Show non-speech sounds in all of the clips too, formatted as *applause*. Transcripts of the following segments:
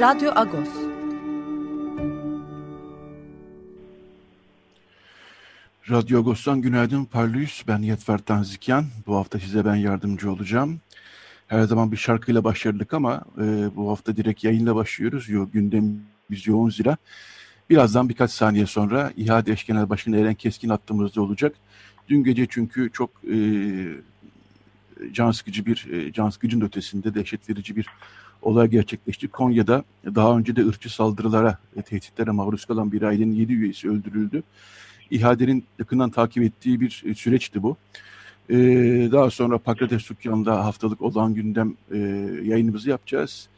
Radyo Agos. Radyo Agos'tan günaydın Parlıyız. Ben Yetver Tanzikyan. Bu hafta size ben yardımcı olacağım. Her zaman bir şarkıyla başladık ama e, bu hafta direkt yayınla başlıyoruz. Yo, gündemimiz yoğun zira. Birazdan birkaç saniye sonra İHA Eş Genel Başkanı Eren Keskin attığımızda olacak. Dün gece çünkü çok e, can sıkıcı bir, e, can sıkıcının ötesinde dehşet verici bir olay gerçekleşti. Konya'da daha önce de ırkçı saldırılara tehditlere maruz kalan bir ailenin 7 üyesi öldürüldü. İHA'denin yakından takip ettiği bir süreçti bu. Ee, daha sonra Pakrates Dükkan'da haftalık olan gündem e, yayınımızı yapacağız.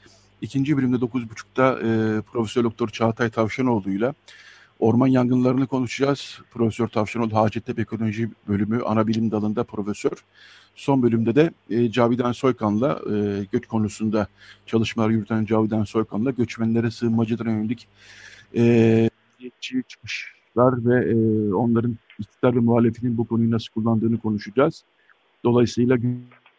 İkinci bölümde 9.30'da e, Profesör Doktor Çağatay Tavşanoğlu'yla orman yangınlarını konuşacağız. Profesör Tavşanoğlu Hacettepe Ekoloji Bölümü ana bilim dalında profesör. Son bölümde de e, Cavidan Soykan'la e, göç konusunda çalışmalar yürüten Cavidan Soykan'la göçmenlere sığınmacılara yönelik e, çıkmışlar ve e, onların iktidar ve muhalefetin bu konuyu nasıl kullandığını konuşacağız. Dolayısıyla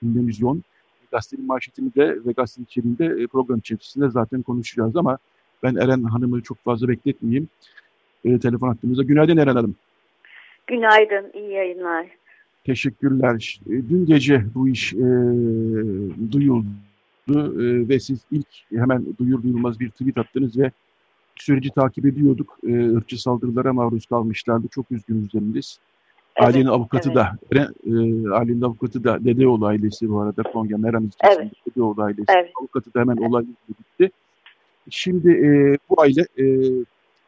gündemimiz yoğun. Gazetenin manşetini de ve gazetenin içeriğinde e, program içerisinde zaten konuşacağız ama ben Eren Hanım'ı çok fazla bekletmeyeyim. E, telefon hattımıza. Günaydın Eren Hanım. Günaydın, iyi yayınlar. Teşekkürler. E, dün gece bu iş e, duyuldu e, ve siz ilk hemen duyur duyulmaz bir tweet attınız ve süreci takip ediyorduk. E, ırkçı saldırılara maruz kalmışlardı. Çok üzgünüz deminiz. Evet, ailenin avukatı evet. da, e, ailenin avukatı da Dedeoğlu ailesi bu arada Konya Meram ilçesinde evet. Dedeoğlu ailesi. Evet. Avukatı da hemen olayla gitti. Şimdi e, bu aile e,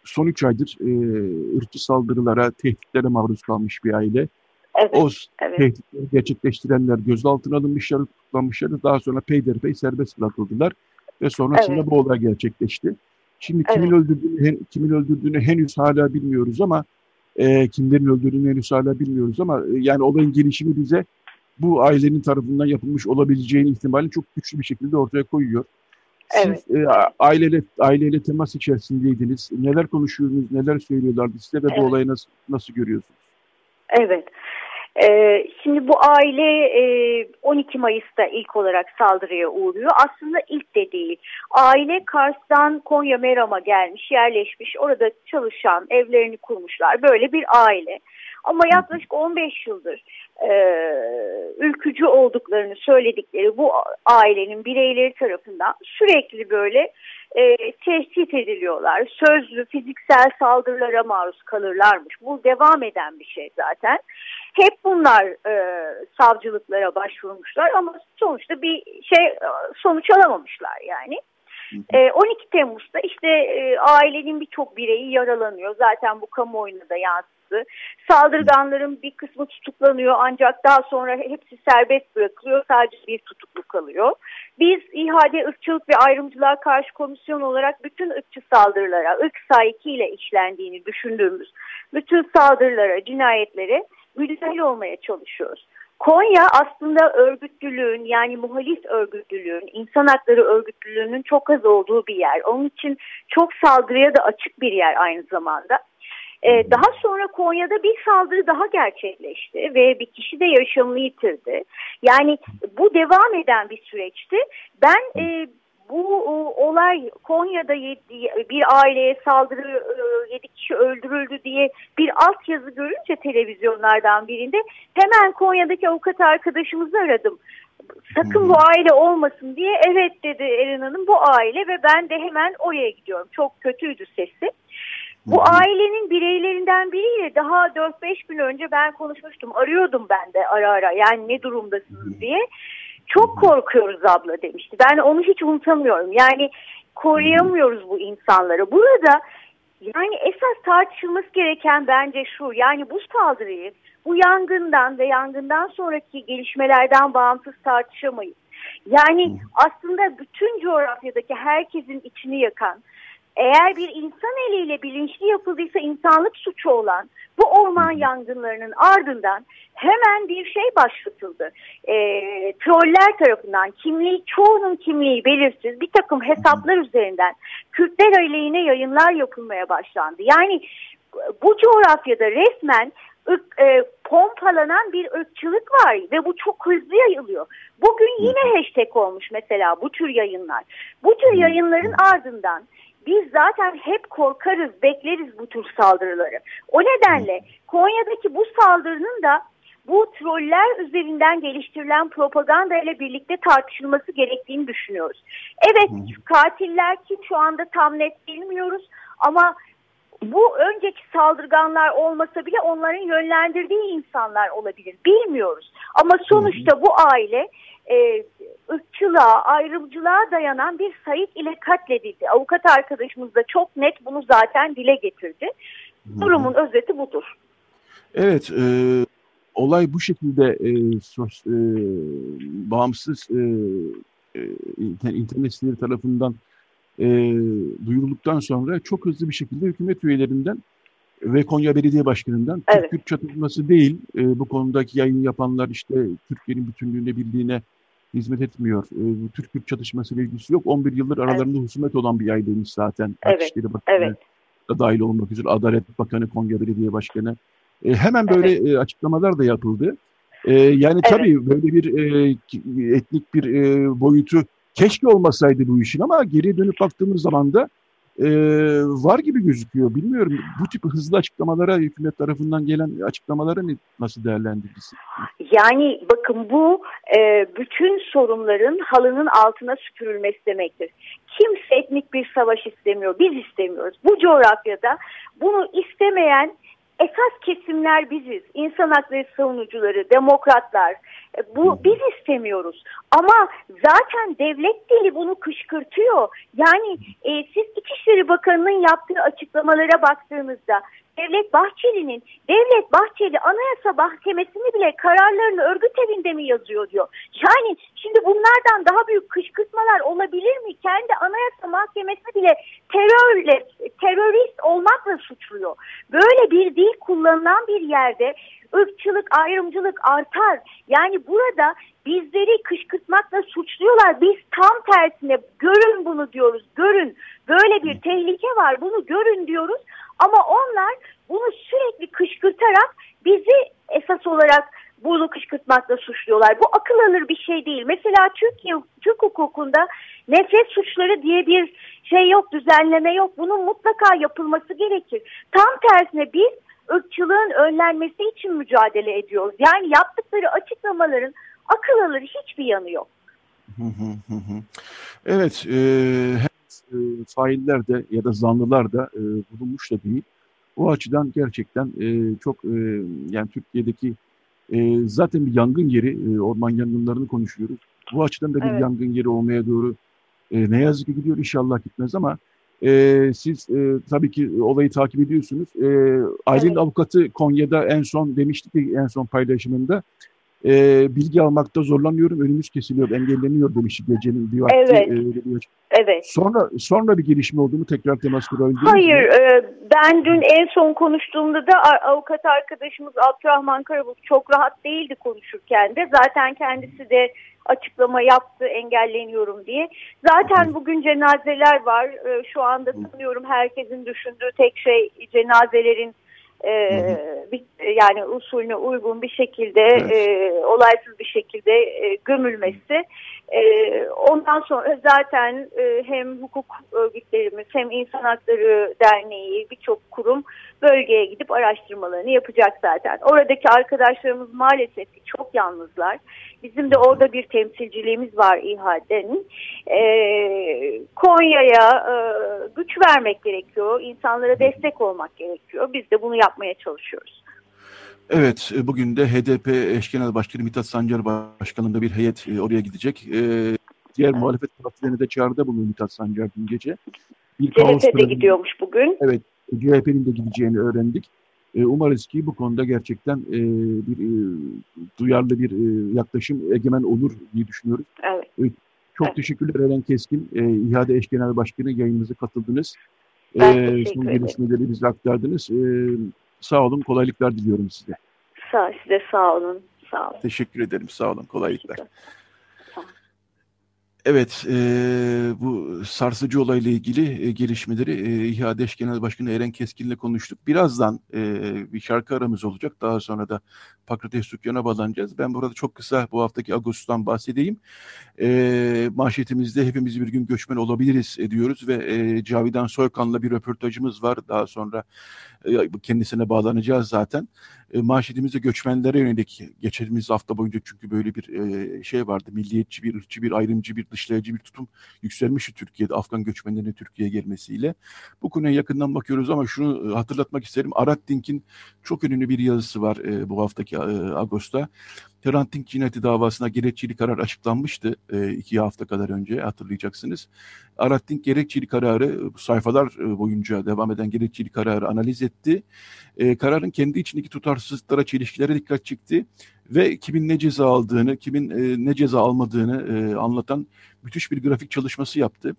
son üç aydır e, ırkçı saldırılara, tehditlere maruz kalmış bir aile. Evet, o evet. tehditleri gerçekleştirenler gözaltına alınmışlar, tutuklanmışlar. Daha sonra peyderpey serbest bırakıldılar. Ve sonrasında evet. bu olay gerçekleşti. Şimdi kimin evet. öldürdüğünü kimin öldürdüğünü henüz hala bilmiyoruz ama e, kimlerin öldürdüğünü henüz hala bilmiyoruz ama e, yani olayın gelişimi bize bu ailenin tarafından yapılmış olabileceğini ihtimalini çok güçlü bir şekilde ortaya koyuyor. Siz evet. e, aileyle aileyle temas içerisindeydiniz. Neler konuşuyordunuz, neler söylüyorlardı size ve evet. bu olayı nasıl nasıl görüyorsunuz? Evet. Ee, şimdi bu aile e, 12 Mayıs'ta ilk olarak saldırıya uğruyor. Aslında ilk de değil. Aile Kars'tan Konya Meram'a gelmiş, yerleşmiş. Orada çalışan, evlerini kurmuşlar. Böyle bir aile. Ama yaklaşık 15 yıldır e, ülkücü olduklarını söyledikleri bu ailenin bireyleri tarafından sürekli böyle e, tehdit ediliyorlar. Sözlü, fiziksel saldırılara maruz kalırlarmış. Bu devam eden bir şey zaten. Hep bunlar e, savcılıklara başvurmuşlar ama sonuçta bir şey e, sonuç alamamışlar yani. 12 Temmuz'da işte e, ailenin birçok bireyi yaralanıyor. Zaten bu kamuoyuna da yansıdı. Saldırganların bir kısmı tutuklanıyor ancak daha sonra hepsi serbest bırakılıyor. Sadece bir tutuklu kalıyor. Biz İHA'de ırkçılık ve ayrımcılığa karşı komisyon olarak bütün ırkçı saldırılara, ırk sahiki ile işlendiğini düşündüğümüz bütün saldırılara, cinayetlere müdahil olmaya çalışıyoruz. Konya aslında örgütlülüğün yani muhalif örgütlülüğün, insan hakları örgütlülüğünün çok az olduğu bir yer. Onun için çok saldırıya da açık bir yer aynı zamanda. Ee, daha sonra Konya'da bir saldırı daha gerçekleşti ve bir kişi de yaşamını yitirdi. Yani bu devam eden bir süreçti. Ben e, bu olay Konya'da bir aileye saldırı e, yedi kişi öldürüldü diye bir altyazı görünce televizyonlardan birinde hemen Konya'daki avukat arkadaşımızı aradım. Sakın bu aile olmasın diye evet dedi Eren Hanım bu aile ve ben de hemen oraya gidiyorum. Çok kötüydü sesi. Bu ailenin bireylerinden biriyle daha 4-5 gün önce ben konuşmuştum. Arıyordum ben de ara ara yani ne durumdasınız diye. Çok korkuyoruz abla demişti. Ben onu hiç unutamıyorum. Yani koruyamıyoruz bu insanları. Burada yani esas tartışılması gereken bence şu. Yani bu saldırıyı bu yangından ve yangından sonraki gelişmelerden bağımsız tartışamayız. Yani aslında bütün coğrafyadaki herkesin içini yakan, eğer bir insan eliyle bilinçli yapıldıysa insanlık suçu olan bu orman yangınlarının ardından hemen bir şey başlatıldı. E, troller tarafından kimliği, çoğunun kimliği belirsiz bir takım hesaplar üzerinden Kürtler aleyhine yayınlar yapılmaya başlandı. Yani bu coğrafyada resmen ırk, e, pompalanan bir ırkçılık var ve bu çok hızlı yayılıyor. Bugün yine hashtag olmuş mesela bu tür yayınlar. Bu tür yayınların ardından biz zaten hep korkarız, bekleriz bu tür saldırıları. O nedenle Konya'daki bu saldırının da bu troller üzerinden geliştirilen propaganda ile birlikte tartışılması gerektiğini düşünüyoruz. Evet katiller kim şu anda tam net bilmiyoruz ama bu önceki saldırganlar olmasa bile onların yönlendirdiği insanlar olabilir. Bilmiyoruz. Ama sonuçta bu aile e, ırkçılığa, ayrımcılığa dayanan bir sayit ile katledildi. Avukat arkadaşımız da çok net bunu zaten dile getirdi. Durumun özeti budur. Evet, e, olay bu şekilde e, sos, e, bağımsız e, e, internet siteleri tarafından e, duyurulduktan sonra çok hızlı bir şekilde hükümet üyelerinden ve Konya Belediye Başkanı'ndan evet. Türk çatışması değil e, bu konudaki yayın yapanlar işte Türkiye'nin bütünlüğüne bildiğine hizmet etmiyor. E, Türk Kürt çatışması ilgisi yok. 11 yıldır aralarında evet. husumet olan bir yaydaymış zaten. Evet. İşleri Bakanı evet. da dahil olmak üzere Adalet Bakanı, Konya Belediye Başkanı. E, hemen böyle evet. e, açıklamalar da yapıldı. E, yani evet. tabii böyle bir e, etnik bir e, boyutu keşke olmasaydı bu işin ama geriye dönüp baktığımız zaman da e, var gibi gözüküyor. Bilmiyorum bu tip hızlı açıklamalara hükümet tarafından gelen açıklamalara ne, nasıl değerlendirirsin? Yani bakın bu e, bütün sorunların halının altına süpürülmesi demektir. Kimse etnik bir savaş istemiyor. Biz istemiyoruz. Bu coğrafyada bunu istemeyen esas kesimler biziz. İnsan hakları savunucuları, demokratlar. E, bu biz istemiyoruz. Ama zaten devlet dili bunu kışkırtıyor. Yani e, siz İçişleri Bakanı'nın yaptığı açıklamalara baktığınızda Devlet Bahçeli'nin Devlet Bahçeli Anayasa Mahkemesi'ni bile kararlarını örgüt evinde mi yazıyor diyor. Yani şimdi bunlardan daha büyük kışkırtmalar olabilir mi? Kendi Anayasa Mahkemesi bile terörle, terörist olmakla suçluyor. Böyle bir dil kullanılan bir yerde ırkçılık, ayrımcılık artar. Yani burada bizleri kışkırtmakla suçluyorlar. Biz tam tersine görün bunu diyoruz, görün. Böyle bir tehlike var, bunu görün diyoruz. Ama onlar bunu sürekli kışkırtarak bizi esas olarak bunu kışkırtmakla suçluyorlar. Bu akıl alır bir şey değil. Mesela Türkiye Türk hukukunda nefret suçları diye bir şey yok, düzenleme yok. Bunun mutlaka yapılması gerekir. Tam tersine biz ırkçılığın önlenmesi için mücadele ediyoruz. Yani yaptıkları açıklamaların akıl alır hiçbir yanı yok. evet, e, e, failler de ya da zanlılar da e, bulunmuş da değil. O açıdan gerçekten e, çok e, yani Türkiye'deki e, zaten bir yangın yeri, e, orman yangınlarını konuşuyoruz. Bu açıdan da bir evet. yangın yeri olmaya doğru e, ne yazık ki gidiyor. İnşallah gitmez ama e, siz e, tabii ki olayı takip ediyorsunuz. E, ailenin evet. avukatı Konya'da en son demişti ki en son paylaşımında e, bilgi almakta zorlanıyorum, önümüz kesiliyor, engelleniyor demişti gecenin bir vakti. Evet. E, bir evet. Sonra sonra bir gelişme olduğunu tekrar temas kurabildiniz Hayır, e, ben dün en son konuştuğumda da avukat arkadaşımız Abdurrahman Karabuk çok rahat değildi konuşurken de. Zaten kendisi de açıklama yaptı engelleniyorum diye. Zaten bugün cenazeler var. E, şu anda sanıyorum herkesin düşündüğü tek şey cenazelerin e, bir, yani usulüne uygun bir şekilde evet. e, olaysız bir şekilde e, gömülmesi. E, ondan sonra zaten e, hem hukuk örgütlerimiz hem insan hakları derneği birçok kurum bölgeye gidip araştırmalarını yapacak zaten. Oradaki arkadaşlarımız maalesef çok yalnızlar. Bizim de orada bir temsilciliğimiz var İHA'den. E, Konya'ya e, güç vermek gerekiyor. insanlara destek olmak gerekiyor. Biz de bunu yapmaya çalışıyoruz. Evet, e, bugün de HDP eş genel başkanı Mithat Sancar başkanında bir heyet e, oraya gidecek. E, diğer muhalefet partilerine de çağrıda bulunuyor Mithat Sancar dün gece. Bir CHP de gidiyormuş bugün. Evet, CHP'nin de gideceğini öğrendik. Umarız ki bu konuda gerçekten e, bir e, duyarlı bir e, yaklaşım egemen olur diye düşünüyoruz. Evet. Çok evet. teşekkürler Eren Keskin. E, İHA'de eş genel başkanı yayınınıza katıldınız. Ben e, son gelişmeleri bize aktardınız. E, sağ olun, kolaylıklar diliyorum size. Sağ, size sağ olun. Sağ olun. Teşekkür ederim, sağ olun, kolaylıklar. Evet, e, bu sarsıcı olayla ilgili e, gelişmeleri e, İHA Genel Başkanı Eren Keskin'le konuştuk. Birazdan e, bir şarkı aramız olacak. Daha sonra da Pakrates Dükkan'a bağlanacağız. Ben burada çok kısa bu haftaki Ağustos'tan bahsedeyim. E, manşetimizde hepimiz bir gün göçmen olabiliriz diyoruz ve e, Cavidan Soykan'la bir röportajımız var. Daha sonra e, kendisine bağlanacağız zaten. E, manşetimizde göçmenlere yönelik geçtiğimiz hafta boyunca çünkü böyle bir e, şey vardı. Milliyetçi bir, ırkçı bir, ayrımcı bir, dışlayıcı bir tutum yükselmişti Türkiye'de Afgan göçmenlerin Türkiye'ye gelmesiyle. Bu konuya yakından bakıyoruz ama şunu e, hatırlatmak isterim. Arat Dink'in çok önemli bir yazısı var e, bu haftaki e, Ağustos'ta. Hrant cinayeti davasına gerekçeli karar açıklanmıştı e, iki hafta kadar önce hatırlayacaksınız. Arat Dink gerekçeli kararı sayfalar e, boyunca devam eden gerekçeli kararı analiz etti. E, kararın kendi içindeki tutarsızlıklara, çelişkilere dikkat çekti ve kimin ne ceza aldığını, kimin e, ne ceza almadığını e, anlatan müthiş bir grafik çalışması yaptı.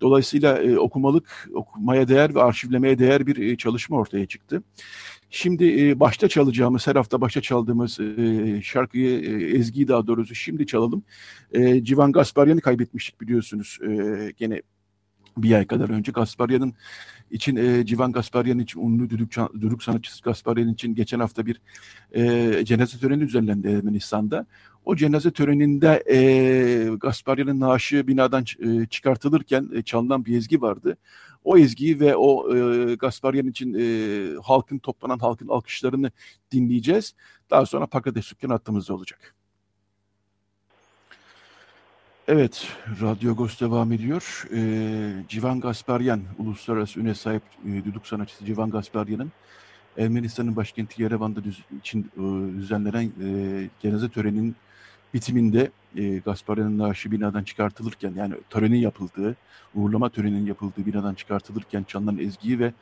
Dolayısıyla e, okumalık, okumaya değer ve arşivlemeye değer bir e, çalışma ortaya çıktı. Şimdi e, başta çalacağımız, her hafta başta çaldığımız e, şarkıyı, e, ezgiyi daha doğrusu şimdi çalalım. E, Civan Gasparyan'ı kaybetmiştik biliyorsunuz e, gene bir ay kadar önce Gasparyan'ın için e, Civan Gasparyan için ünlü düdük, düdük sanatçısı Gasparyan için geçen hafta bir e, cenaze töreni düzenlendi Ermenistan'da. O cenaze töreninde e, Gasparyan'ın naaşı binadan e, çıkartılırken e, çalınan bir ezgi vardı. O ezgiyi ve o e, Gasparyan için e, halkın toplanan halkın alkışlarını dinleyeceğiz. Daha sonra Pakates Dükkan hattımızda olacak. Evet, Radyo Agos devam ediyor. Ee, Civan Gasparyan, uluslararası üne sahip e, düdük sanatçısı Civan Gasparyan'ın Ermenistan'ın başkenti Yerevan'da düz, için e, düzenlenen e, cenaze töreninin bitiminde e, Gasparyan'ın naaşı binadan çıkartılırken, yani törenin yapıldığı, uğurlama töreninin yapıldığı binadan çıkartılırken çalınan ezgiyi ve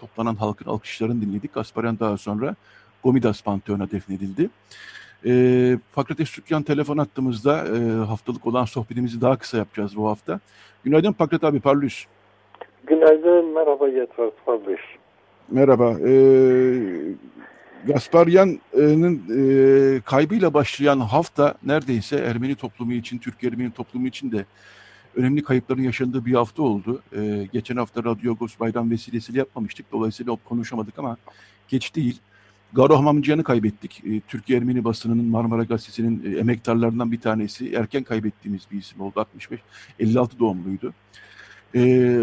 toplanan halkın alkışlarını dinledik. Gasparyan daha sonra Gomidas Panteon'a defnedildi. E, Pakrates Dükkan telefon attığımızda e, haftalık olan sohbetimizi daha kısa yapacağız bu hafta. Günaydın Pakrat abi, parlıyız. Günaydın, merhaba Yetvar Parlıyız. Merhaba. E, Gasparyan'ın e, kaybıyla başlayan hafta neredeyse Ermeni toplumu için, Türk Ermeni toplumu için de önemli kayıpların yaşandığı bir hafta oldu. E, geçen hafta Radyo Agos vesilesiyle yapmamıştık. Dolayısıyla konuşamadık ama geç değil. Garo Hamamcıyan'ı kaybettik. E, Türkiye Ermeni basınının Marmara Gazetesi'nin e, emektarlarından bir tanesi. Erken kaybettiğimiz bir isim oldu. 65, 56 doğumluydu. E,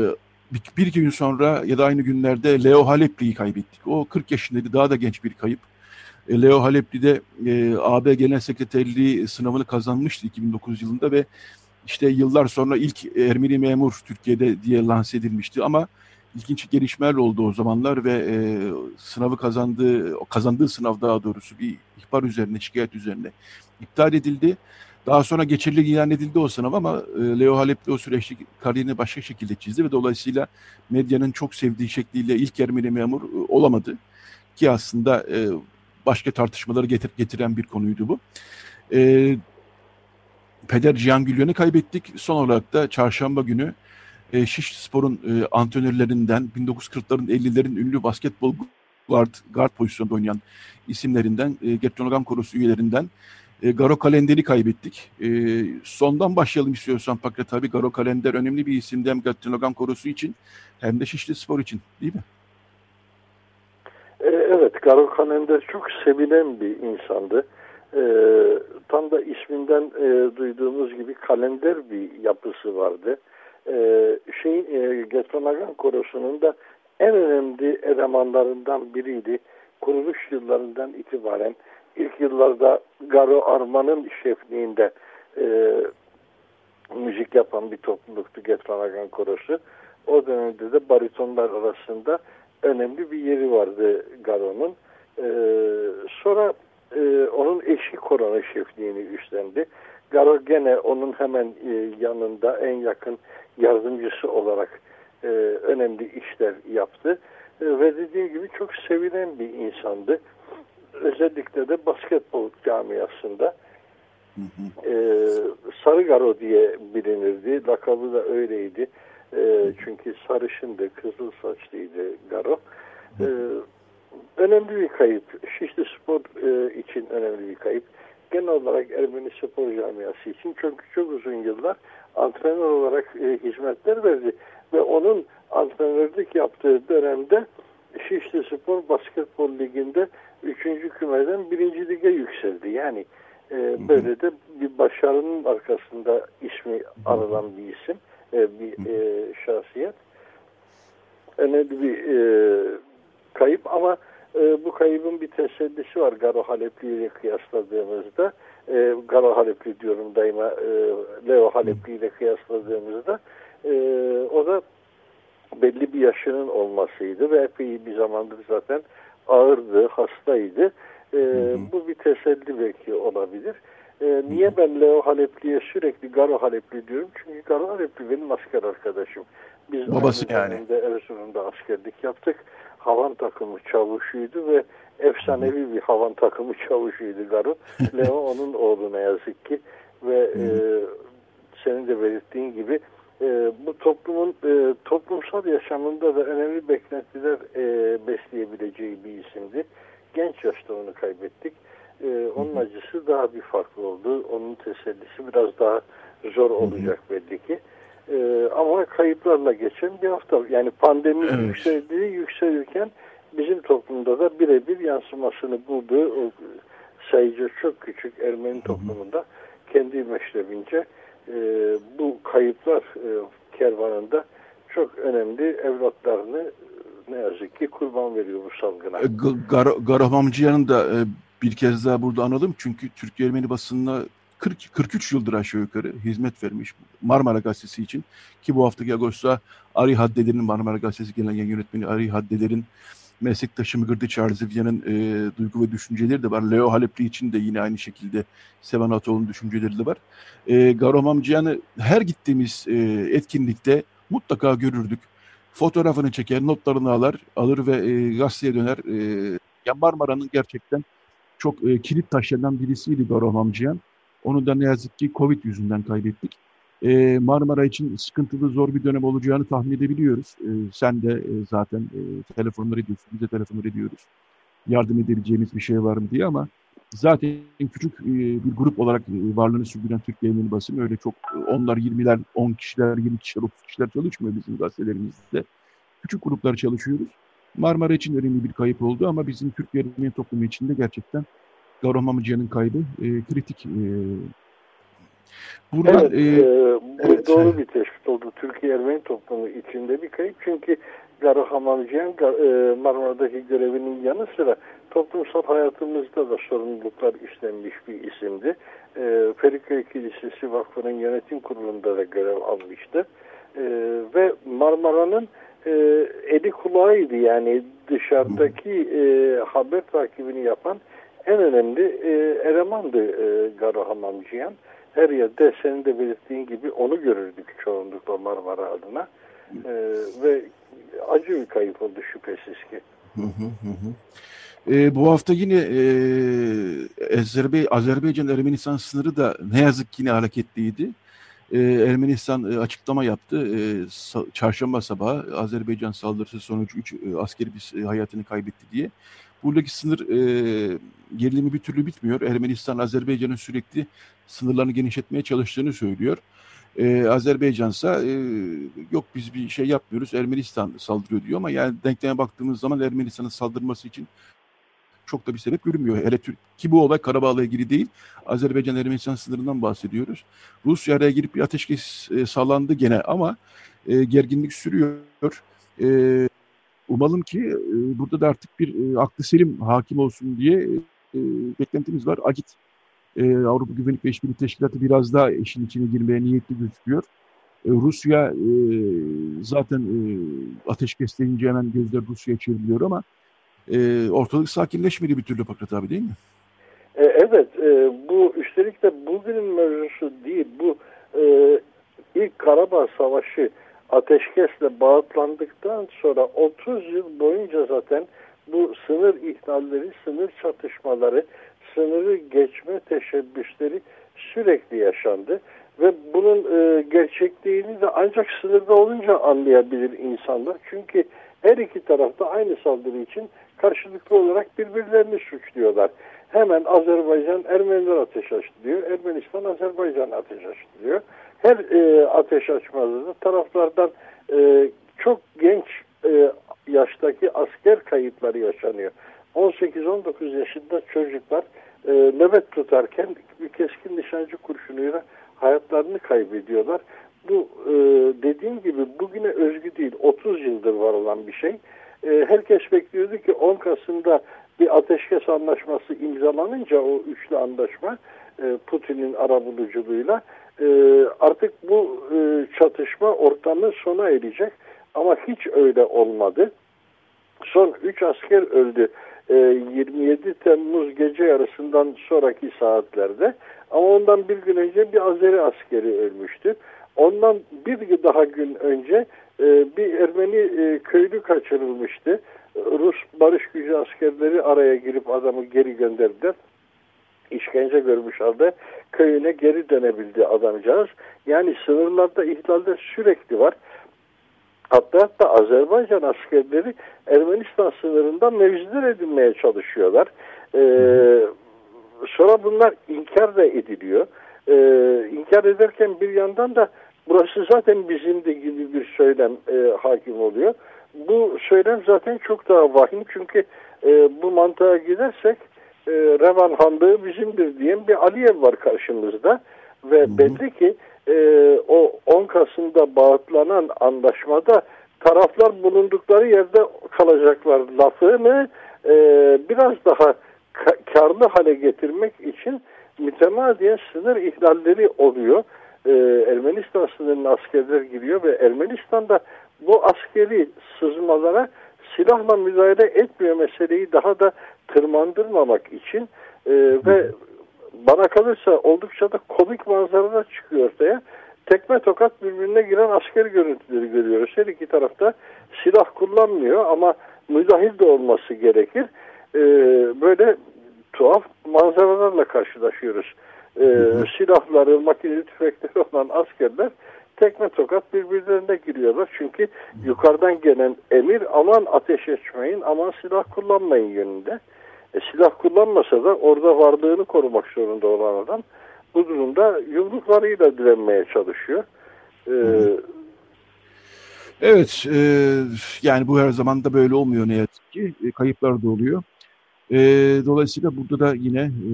bir, bir iki gün sonra ya da aynı günlerde Leo Halepli'yi kaybettik. O 40 yaşındaydı. Daha da genç bir kayıp. E, Leo Halepli de e, AB Genel Sekreterliği sınavını kazanmıştı 2009 yılında ve işte yıllar sonra ilk Ermeni memur Türkiye'de diye lanse edilmişti ama ilginç gelişmeler oldu o zamanlar ve e, sınavı kazandığı, kazandığı sınav daha doğrusu bir ihbar üzerine, şikayet üzerine iptal edildi. Daha sonra geçerli ilan edildi o sınav ama e, Leo Halep'te o süreçte kariyerini başka şekilde çizdi ve dolayısıyla medyanın çok sevdiği şekliyle ilk Ermeni memur e, olamadı. Ki aslında e, başka tartışmaları getir, getiren bir konuydu bu. E, Peder Cihan Gülyen'i kaybettik. Son olarak da çarşamba günü e, Şiş Spor'un e, antrenörlerinden 1940'ların 50'lerin ünlü basketbol guard, guard pozisyonunda oynayan isimlerinden e, Gettonogan Korosu üyelerinden e, Garo Kalender'i kaybettik. E, sondan başlayalım istiyorsan Pakrat tabi Garo Kalender önemli bir isimdi hem Gettonogan Korosu için hem de Şişli Spor için değil mi? E, evet Garo Kalender çok sevilen bir insandı. E, tam da isminden e, duyduğumuz gibi kalender bir yapısı vardı e, şey e, Getronagan Korosu'nun da en önemli elemanlarından biriydi. Kuruluş yıllarından itibaren ilk yıllarda Garo Arman'ın şefliğinde e, müzik yapan bir topluluktu Getronagan Korosu. O dönemde de baritonlar arasında önemli bir yeri vardı Garo'nun. E, sonra e, onun eşi korona şefliğini üstlendi. Garo gene onun hemen e, yanında en yakın yardımcısı olarak e, önemli işler yaptı. e, ve dediğim gibi çok sevilen bir insandı. Özellikle de basketbol camiasında. Hı hı. E, Sarı Garo diye bilinirdi. Lakabı da öyleydi. E, çünkü sarışındı, kızıl saçlıydı Garo. E, önemli bir kayıp. Şişli Spor e, için önemli bir kayıp. Genel olarak Ermeni Spor Camiası için çünkü çok uzun yıllar antrenör olarak e, hizmetler verdi. Ve onun antrenörlük yaptığı dönemde Şişli Spor Basketbol Ligi'nde 3. kümeden 1. lige yükseldi. Yani e, böyle de bir başarının arkasında ismi anılan bir isim, e, bir e, şahsiyet. Önemli bir e, kayıp ama e, bu kaybın bir tesellisi var Garo Halepli ile kıyasladığımızda. E, Garo Halepli diyorum daima e, Leo Halepli ile kıyasladığımızda e, o da belli bir yaşının olmasıydı ve epey bir zamandır zaten ağırdı, hastaydı. E, hı hı. Bu bir teselli belki olabilir. E, niye ben Leo Halepli'ye sürekli Garo Halepli diyorum? Çünkü Garo Halepli benim asker arkadaşım. Biz Babası yani. Erzurum'da askerlik yaptık. Havan takımı çavuşuydu ve efsanevi bir havan takımı çavuşuydu Garo. *laughs* Leo onun oğlu ne yazık ki ve e, senin de belirttiğin gibi e, bu toplumun e, toplumsal yaşamında da önemli beklentiler e, besleyebileceği bir isimdi. Genç yaşta onu kaybettik. E, onun acısı daha bir farklı oldu. Onun tesellisi biraz daha zor olacak belli ki. E, ama kayıplarla geçen bir hafta. Yani pandemi evet. yükseldiği yükselirken bizim toplumda da birebir yansımasını buldu. O sayıca çok küçük Ermeni toplumunda kendi meşrebince e, bu kayıplar e, kervanında çok önemli evlatlarını ne yazık ki kurban veriyor bu salgına. E, Gar Garahmamcıyan'ın da e, bir kez daha burada analım. Çünkü Türk Ermeni basınına 40, 43 yıldır aşağı yukarı hizmet vermiş Marmara Gazetesi için. Ki bu haftaki Ağustos'ta Ari Haddeler'in Marmara Gazetesi genel yayın yönetmeni Ari Haddeler'in meslektaşım Gırdı Çarzivya'nın e, duygu ve düşünceleri de var. Leo Halepli için de yine aynı şekilde Sevan Atoğlu'nun düşünceleri de var. E, Garom her gittiğimiz e, etkinlikte mutlaka görürdük. Fotoğrafını çeker, notlarını alır, alır ve e, gazeteye döner. E, ya Marmara'nın gerçekten çok e, kilit taşlarından birisiydi Garom Onu da ne yazık ki Covid yüzünden kaybettik e, Marmara için sıkıntılı zor bir dönem olacağını tahmin edebiliyoruz. E, sen de e, zaten e, telefonlar ediyorsun, biz de telefonlar ediyoruz. Yardım edebileceğimiz bir şey var mı diye ama zaten küçük e, bir grup olarak e, varlığını sürdüren Türkiye Yeni Basın öyle çok e, onlar 20'ler, 10 kişiler, 20 kişiler, 30 kişiler çalışmıyor bizim gazetelerimizde. Küçük gruplar çalışıyoruz. Marmara için önemli bir kayıp oldu ama bizim Türkiye Ermeni toplumu için de gerçekten Gavram Mamıcı'nın kaybı e, kritik e, Buradan, evet, e, e, bu evet. doğru bir tespit oldu. Türkiye Ermeni toplumu içinde bir kayıp. Çünkü Garo Hamamciyan e, Marmara'daki görevinin yanı sıra toplumsal hayatımızda da sorumluluklar üstlenmiş bir isimdi. E, Feriköy Kilisesi Vakfı'nın yönetim kurulunda da görev almıştı. E, ve Marmara'nın e, eli kulağıydı yani dışarıdaki e, haber takibini yapan en önemli e, elemandı e, Garo Hamamciyan her yerde senin de belirttiğin gibi onu görürdük çoğunlukla Marmara adına. E, ve acı bir kayıp oldu şüphesiz ki. E, bu hafta yine e, Azerbe Azerbaycan-Ermenistan sınırı da ne yazık ki yine hareketliydi. E, Ermenistan e, açıklama yaptı. E, sa çarşamba sabahı Azerbaycan saldırısı sonucu 3 e, askeri bir e, hayatını kaybetti diye. Buradaki sınır e, gerilimi bir türlü bitmiyor. Ermenistan Azerbaycan'ın sürekli sınırlarını genişletmeye çalıştığını söylüyor. Ee, Azerbaycan ise yok biz bir şey yapmıyoruz Ermenistan saldırıyor diyor ama yani denkleme baktığımız zaman Ermenistan'ın saldırması için çok da bir sebep görünmüyor. Hele ki bu olay Karabağ'la ilgili değil. Azerbaycan-Ermenistan sınırından bahsediyoruz. Rusya araya girip bir ateşkes e, sağlandı gene ama e, gerginlik sürüyor. E, umalım ki e, burada da artık bir e, aklı selim hakim olsun diye e, beklentimiz var. Agit e, Avrupa Güvenlik ve İşbirliği Teşkilatı biraz daha işin içine girmeye niyetli gözüküyor. E, Rusya e, zaten e, ateşkes deyince hemen gözler Rusya'ya çevriliyor ama e, ortalık sakinleşmedi bir türlü Pakrat abi değil mi? E, evet, e, bu üstelik de bugünün mevzusu değil. Bu e, ilk Karabağ Savaşı ateşkesle bağıtlandıktan sonra 30 yıl boyunca zaten bu sınır ihlalleri, sınır çatışmaları, sınırı geçme teşebbüsleri sürekli yaşandı. Ve bunun e, gerçekliğini de ancak sınırda olunca anlayabilir insanlar. Çünkü her iki tarafta aynı saldırı için karşılıklı olarak birbirlerini suçluyorlar. Hemen Azerbaycan Ermeniler ateş açtı diyor. Ermenistan Azerbaycan ateş açtı diyor. Her e, ateş açmada taraflardan e, çok genç e, yaştaki asker kayıpları yaşanıyor. 18-19 yaşında çocuklar e, nöbet tutarken bir keskin nişancı kurşunuyla hayatlarını kaybediyorlar. Bu e, dediğim gibi bugüne özgü değil 30 yıldır var olan bir şey. E, herkes bekliyordu ki 10 Kasım'da bir ateşkes anlaşması imzalanınca o üçlü anlaşma e, Putin'in arabuluculuğuyla e, artık bu e, çatışma ortamı sona erecek ama hiç öyle olmadı. Son 3 asker öldü. 27 e, Temmuz gece yarısından sonraki saatlerde ama ondan bir gün önce bir Azeri askeri ölmüştü. Ondan bir daha gün önce bir Ermeni köylü kaçırılmıştı. Rus barış gücü askerleri araya girip adamı geri gönderdiler. İşkence görmüş halde köyüne geri dönebildi adamcağız. Yani sınırlarda ihlaller sürekli var. Hatta hatta Azerbaycan askerleri Ermenistan sınırından mevziler edinmeye çalışıyorlar. Ee, sonra bunlar inkar da ediliyor. Ee, inkar ederken bir yandan da burası zaten bizim de gibi bir söylem e, hakim oluyor. Bu söylem zaten çok daha vahim çünkü e, bu mantığa gidersek e, Revan Hanlığı bizimdir diyen bir Aliyev var karşımızda ve Hı. belli ki e, o 10 Kasım'da bağıtlanan anlaşmada taraflar bulundukları yerde kalacaklar lafını e, biraz daha ka karlı hale getirmek için mütemadiyen sınır ihlalleri oluyor. E, Ermenistan sınırına askerler giriyor ve Ermenistan'da bu askeri sızmalara silahla müdahale etmiyor meseleyi daha da tırmandırmamak için e, ve bana kalırsa oldukça da komik manzaralar çıkıyor ortaya. Tekme tokat birbirine giren asker görüntüleri görüyoruz. Her iki tarafta silah kullanmıyor ama müdahil de olması gerekir. E, böyle tuhaf manzaralarla karşılaşıyoruz. E, silahları, makineli tüfekleri olan askerler tekme tokat birbirlerine giriyorlar. Çünkü yukarıdan gelen emir aman ateş etmeyin, aman silah kullanmayın yönünde. E, silah kullanmasa da orada varlığını korumak zorunda olan adam bu durumda yumruklarıyla direnmeye çalışıyor. Ee, evet, e, yani bu her zaman da böyle olmuyor ne yazık ki. E, kayıplar da oluyor. E, dolayısıyla burada da yine e,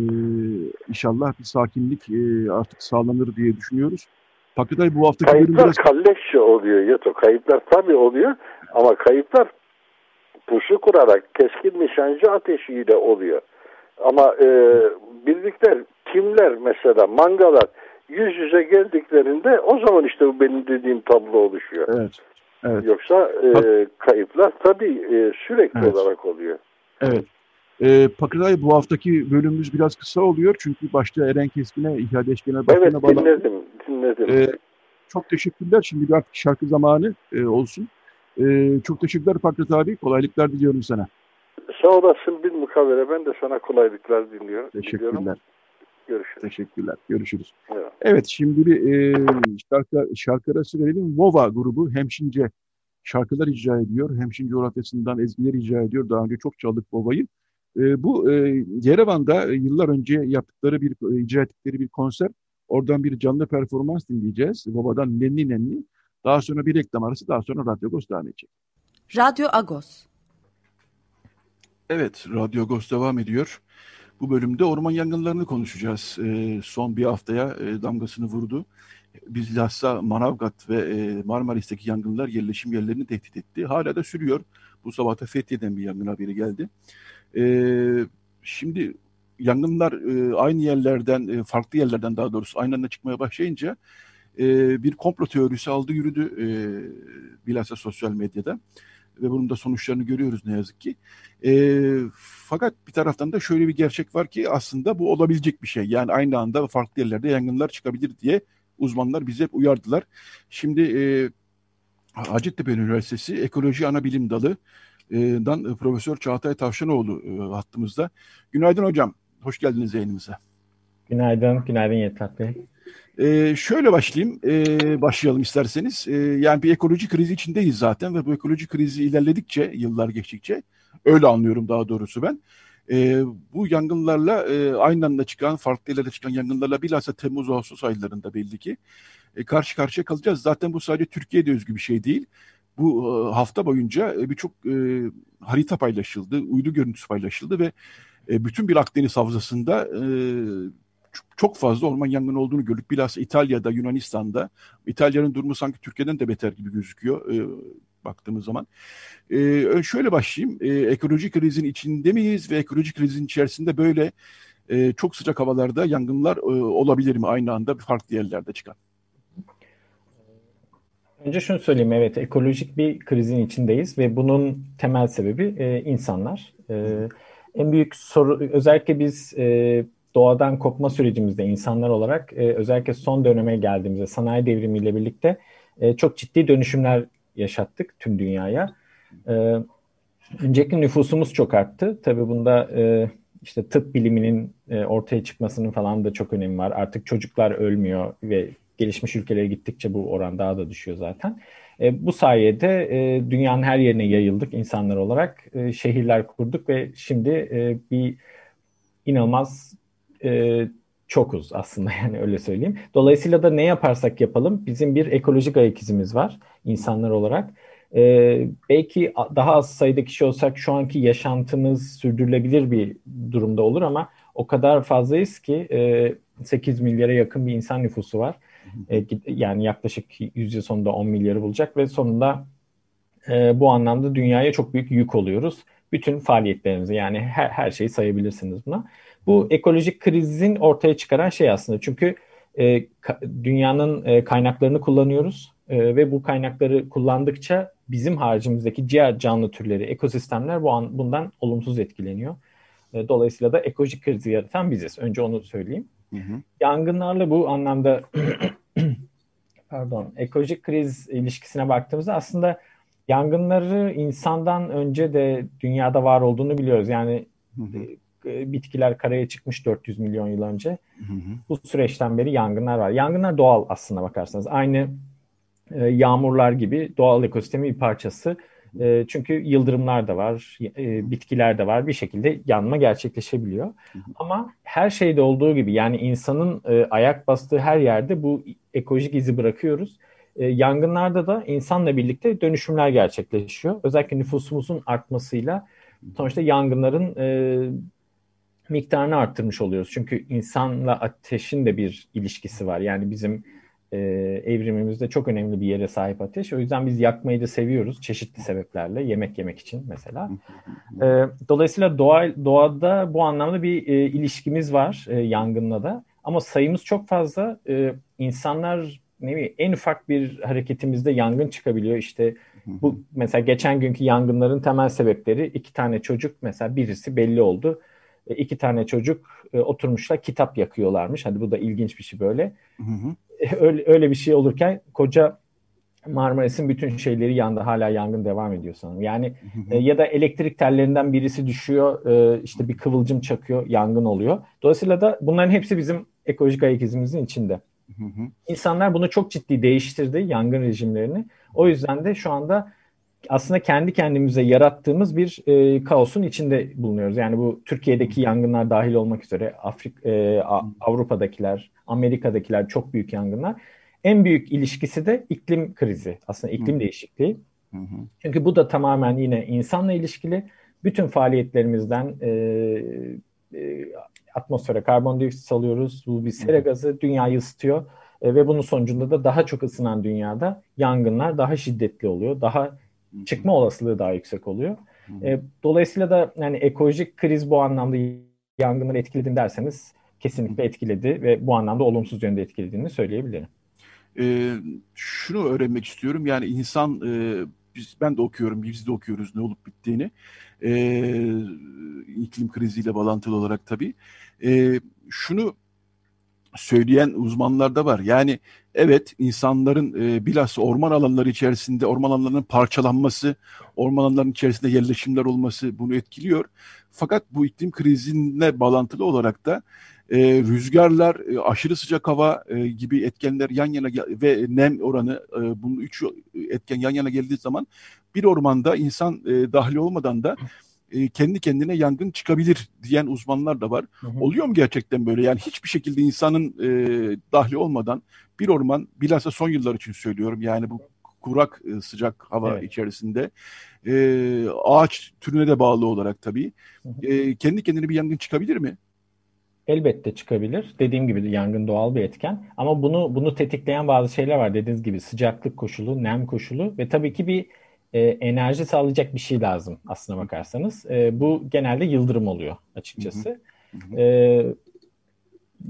inşallah bir sakinlik e, artık sağlanır diye düşünüyoruz. Pakıtay bu hafta kayıplar biraz... kalleşçe oluyor Yato. Kayıplar tabii oluyor ama kayıplar pusu kurarak keskin nişancı ateşiyle oluyor. Ama e, birlikler, kimler mesela mangalar yüz yüze geldiklerinde o zaman işte bu benim dediğim tablo oluşuyor. Evet. Evet. Yoksa e, kayıplar tabii e, sürekli evet. olarak oluyor. Evet. E, Pakırday bu haftaki bölümümüz biraz kısa oluyor çünkü başta Eren Keskin'e, İhade Eşkin'e başına Evet dinledim, dinledim. E, çok teşekkürler. Şimdi artık şarkı zamanı e, olsun. E, çok teşekkürler Pakrat abi. Kolaylıklar diliyorum sana. Sağ olasın bir mukavele. Ben de sana kolaylıklar diliyorum. Teşekkürler. Diliyorum. Görüşürüz. Teşekkürler. Görüşürüz. Evet, evet şimdi bir e, şarkı, şarkı arası verelim. Vova grubu Hemşince şarkılar icra ediyor. Hemşin coğrafyasından ezgiler icra ediyor. Daha önce çok çaldık Vova'yı. E, bu e, Yerevan'da yıllar önce yaptıkları bir e, icra ettikleri bir konser. Oradan bir canlı performans dinleyeceğiz. Vova'dan Nenni Nenni. Daha sonra bir reklam arası, daha sonra Radyo Agos devam edecek. Radyo Agos. Evet, Radyo Agos devam ediyor. Bu bölümde orman yangınlarını konuşacağız. E, son bir haftaya e, damgasını vurdu. Bilhassa Manavgat ve e, Marmaris'teki yangınlar yerleşim yerlerini tehdit etti. Hala da sürüyor. Bu sabah da Fethiye'den bir yangın haberi geldi. E, şimdi yangınlar e, aynı yerlerden, e, farklı yerlerden daha doğrusu aynı anda çıkmaya başlayınca e, bir komplo teorisi aldı yürüdü e, bilhassa sosyal medyada ve bunun da sonuçlarını görüyoruz ne yazık ki. E, fakat bir taraftan da şöyle bir gerçek var ki aslında bu olabilecek bir şey. Yani aynı anda farklı yerlerde yangınlar çıkabilir diye uzmanlar bize hep uyardılar. Şimdi e, Hacettepe Üniversitesi Ekoloji Anabilim Dalı'dan Profesör Çağatay Tavşanoğlu hattımızda. Günaydın hocam, hoş geldiniz yayınımıza. Günaydın, günaydın Yethat Bey. Ee, şöyle başlayayım, ee, başlayalım isterseniz. Ee, yani bir ekoloji krizi içindeyiz zaten ve bu ekoloji krizi ilerledikçe, yıllar geçtikçe, öyle anlıyorum daha doğrusu ben. Ee, bu yangınlarla e, aynı anda çıkan, farklı yerlerde çıkan yangınlarla bilhassa Temmuz-Ağustos aylarında belli ki e, karşı karşıya kalacağız. Zaten bu sadece Türkiye'de özgü bir şey değil. Bu e, hafta boyunca e, birçok e, harita paylaşıldı, uydu görüntüsü paylaşıldı ve e, bütün bir Akdeniz havzasında e, çok fazla orman yangını olduğunu gördük. Bilhassa İtalya'da, Yunanistan'da. İtalya'nın durumu sanki Türkiye'den de beter gibi gözüküyor e, baktığımız zaman. E, şöyle başlayayım. E, ekolojik krizin içinde miyiz ve ekolojik krizin içerisinde böyle e, çok sıcak havalarda yangınlar e, olabilir mi aynı anda farklı yerlerde çıkan? Önce şunu söyleyeyim, evet ekolojik bir krizin içindeyiz ve bunun temel sebebi e, insanlar. E, en büyük soru, özellikle biz e, doğadan kopma sürecimizde insanlar olarak e, özellikle son döneme geldiğimizde sanayi devrimiyle birlikte e, çok ciddi dönüşümler yaşattık tüm dünyaya. E, öncelikle nüfusumuz çok arttı. Tabii bunda e, işte tıp biliminin e, ortaya çıkmasının falan da çok önemi var. Artık çocuklar ölmüyor ve gelişmiş ülkelere gittikçe bu oran daha da düşüyor zaten. E, bu sayede e, dünyanın her yerine yayıldık insanlar olarak. E, şehirler kurduk ve şimdi e, bir inanılmaz e, çokuz aslında *laughs* yani öyle söyleyeyim. Dolayısıyla da ne yaparsak yapalım bizim bir ekolojik ayak izimiz var insanlar olarak. Ee, belki daha az sayıda kişi olsak şu anki yaşantımız sürdürülebilir bir durumda olur ama o kadar fazlayız ki e, 8 milyara yakın bir insan nüfusu var. E, yani yaklaşık 100 yıl sonunda 10 milyarı bulacak ve sonunda e, bu anlamda dünyaya çok büyük yük oluyoruz. Bütün faaliyetlerimizi yani her, her şeyi sayabilirsiniz buna. Bu ekolojik krizin ortaya çıkaran şey aslında. Çünkü e, dünyanın e, kaynaklarını kullanıyoruz e, ve bu kaynakları kullandıkça bizim haricimizdeki diğer canlı türleri, ekosistemler bu an, bundan olumsuz etkileniyor. E, dolayısıyla da ekolojik krizi yaratan biziz. Önce onu söyleyeyim. Hı hı. Yangınlarla bu anlamda *clears throat* pardon ekolojik kriz ilişkisine baktığımızda aslında yangınları insandan önce de dünyada var olduğunu biliyoruz. Yani hı hı. E, bitkiler karaya çıkmış 400 milyon yıl önce. Hı hı. Bu süreçten beri yangınlar var. Yangınlar doğal aslında bakarsanız. Aynı e, yağmurlar gibi doğal ekosistemin bir parçası. E, çünkü yıldırımlar da var, e, bitkiler de var. Bir şekilde yanma gerçekleşebiliyor. Hı hı. Ama her şeyde olduğu gibi yani insanın e, ayak bastığı her yerde bu ekolojik izi bırakıyoruz. E, yangınlarda da insanla birlikte dönüşümler gerçekleşiyor. Özellikle nüfusumuzun artmasıyla sonuçta yangınların e, miktarını arttırmış oluyoruz. Çünkü insanla ateşin de bir ilişkisi var. Yani bizim e, evrimimizde çok önemli bir yere sahip ateş. O yüzden biz yakmayı da seviyoruz çeşitli sebeplerle. Yemek yemek için mesela. E, dolayısıyla doğa, doğada bu anlamda bir e, ilişkimiz var e, yangınla da. Ama sayımız çok fazla. E, insanlar ne bileyim en ufak bir hareketimizde yangın çıkabiliyor. İşte bu mesela geçen günkü yangınların temel sebepleri iki tane çocuk mesela birisi belli oldu e, iki tane çocuk e, oturmuşlar kitap yakıyorlarmış. Hadi bu da ilginç bir şey böyle. Hı hı. E, öyle, öyle bir şey olurken koca Marmaris'in bütün şeyleri yandı. Hala yangın devam ediyor sanırım. Yani hı hı. ya da elektrik tellerinden birisi düşüyor. işte bir kıvılcım çakıyor. Yangın oluyor. Dolayısıyla da bunların hepsi bizim ekolojik ayak izimizin içinde. Hı hı. İnsanlar bunu çok ciddi değiştirdi. Yangın rejimlerini. O yüzden de şu anda aslında kendi kendimize yarattığımız bir e, kaosun içinde bulunuyoruz. Yani bu Türkiye'deki yangınlar dahil olmak üzere Afrik, e, Avrupa'dakiler, Amerika'dakiler çok büyük yangınlar. En büyük ilişkisi de iklim krizi. Aslında iklim hı. değişikliği. Hı hı. Çünkü bu da tamamen yine insanla ilişkili. Bütün faaliyetlerimizden e, e, atmosfere karbondioksit salıyoruz. Bu bir sera gazı dünyayı ısıtıyor. E, ve bunun sonucunda da daha çok ısınan dünyada yangınlar daha şiddetli oluyor. Daha çıkma olasılığı daha yüksek oluyor. E, dolayısıyla da yani ekolojik kriz bu anlamda yangınları etkiledi derseniz kesinlikle etkiledi ve bu anlamda olumsuz yönde etkilediğini söyleyebilirim. E, şunu öğrenmek istiyorum yani insan e, biz ben de okuyorum biz de okuyoruz ne olup bittiğini e, iklim kriziyle bağlantılı olarak tabii. E, şunu söyleyen uzmanlar da var. Yani evet insanların e, bilhassa orman alanları içerisinde orman alanlarının parçalanması, orman alanlarının içerisinde yerleşimler olması bunu etkiliyor. Fakat bu iklim krizine bağlantılı olarak da e, rüzgarlar, e, aşırı sıcak hava e, gibi etkenler yan yana ve nem oranı e, bunun üç etken yan yana geldiği zaman bir ormanda insan e, dahil olmadan da e, kendi kendine yangın çıkabilir diyen uzmanlar da var. Hı hı. Oluyor mu gerçekten böyle? Yani hiçbir şekilde insanın e, dahli olmadan bir orman, bilhassa son yıllar için söylüyorum yani bu kurak e, sıcak hava evet. içerisinde e, ağaç türüne de bağlı olarak tabii e, kendi kendine bir yangın çıkabilir mi? Elbette çıkabilir. Dediğim gibi yangın doğal bir etken. Ama bunu bunu tetikleyen bazı şeyler var. Dediğiniz gibi sıcaklık koşulu, nem koşulu ve tabii ki bir e, enerji sağlayacak bir şey lazım aslına bakarsanız. E, bu genelde yıldırım oluyor açıkçası. Hı hı. E,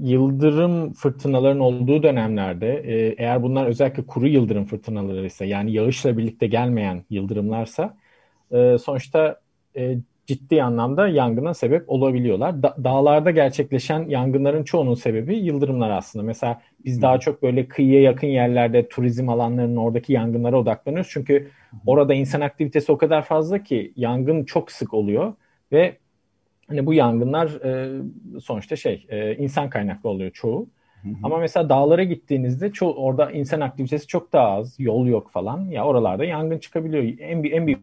yıldırım fırtınaların olduğu dönemlerde e, eğer bunlar özellikle kuru yıldırım fırtınaları ise yani yağışla birlikte gelmeyen yıldırımlarsa e, sonuçta e, ciddi anlamda yangına sebep olabiliyorlar. Da- dağlarda gerçekleşen yangınların çoğunun sebebi yıldırımlar aslında. Mesela biz daha çok böyle kıyıya yakın yerlerde turizm alanlarının oradaki yangınlara odaklanıyoruz. Çünkü orada insan aktivitesi o kadar fazla ki yangın çok sık oluyor ve hani bu yangınlar e, sonuçta şey e, insan kaynaklı oluyor çoğu. Hı hı. Ama mesela dağlara gittiğinizde ço- orada insan aktivitesi çok daha az, yol yok falan. Ya oralarda yangın çıkabiliyor. En, en büyük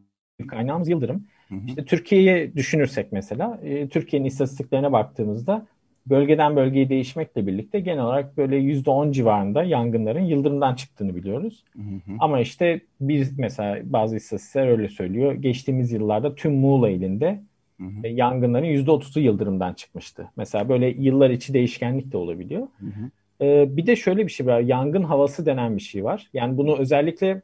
kaynağımız yıldırım. Hı hı. İşte Türkiye'yi düşünürsek mesela, e, Türkiye'nin istatistiklerine baktığımızda bölgeden bölgeye değişmekle birlikte genel olarak böyle %10 civarında yangınların yıldırımdan çıktığını biliyoruz. Hı hı. Ama işte bir mesela bazı istatistikler öyle söylüyor. Geçtiğimiz yıllarda tüm Muğla ilinde hı hı. E, yangınların %30'u yıldırımdan çıkmıştı. Mesela böyle yıllar içi değişkenlik de olabiliyor. Hı hı. Ee, bir de şöyle bir şey var. Yangın havası denen bir şey var. Yani bunu özellikle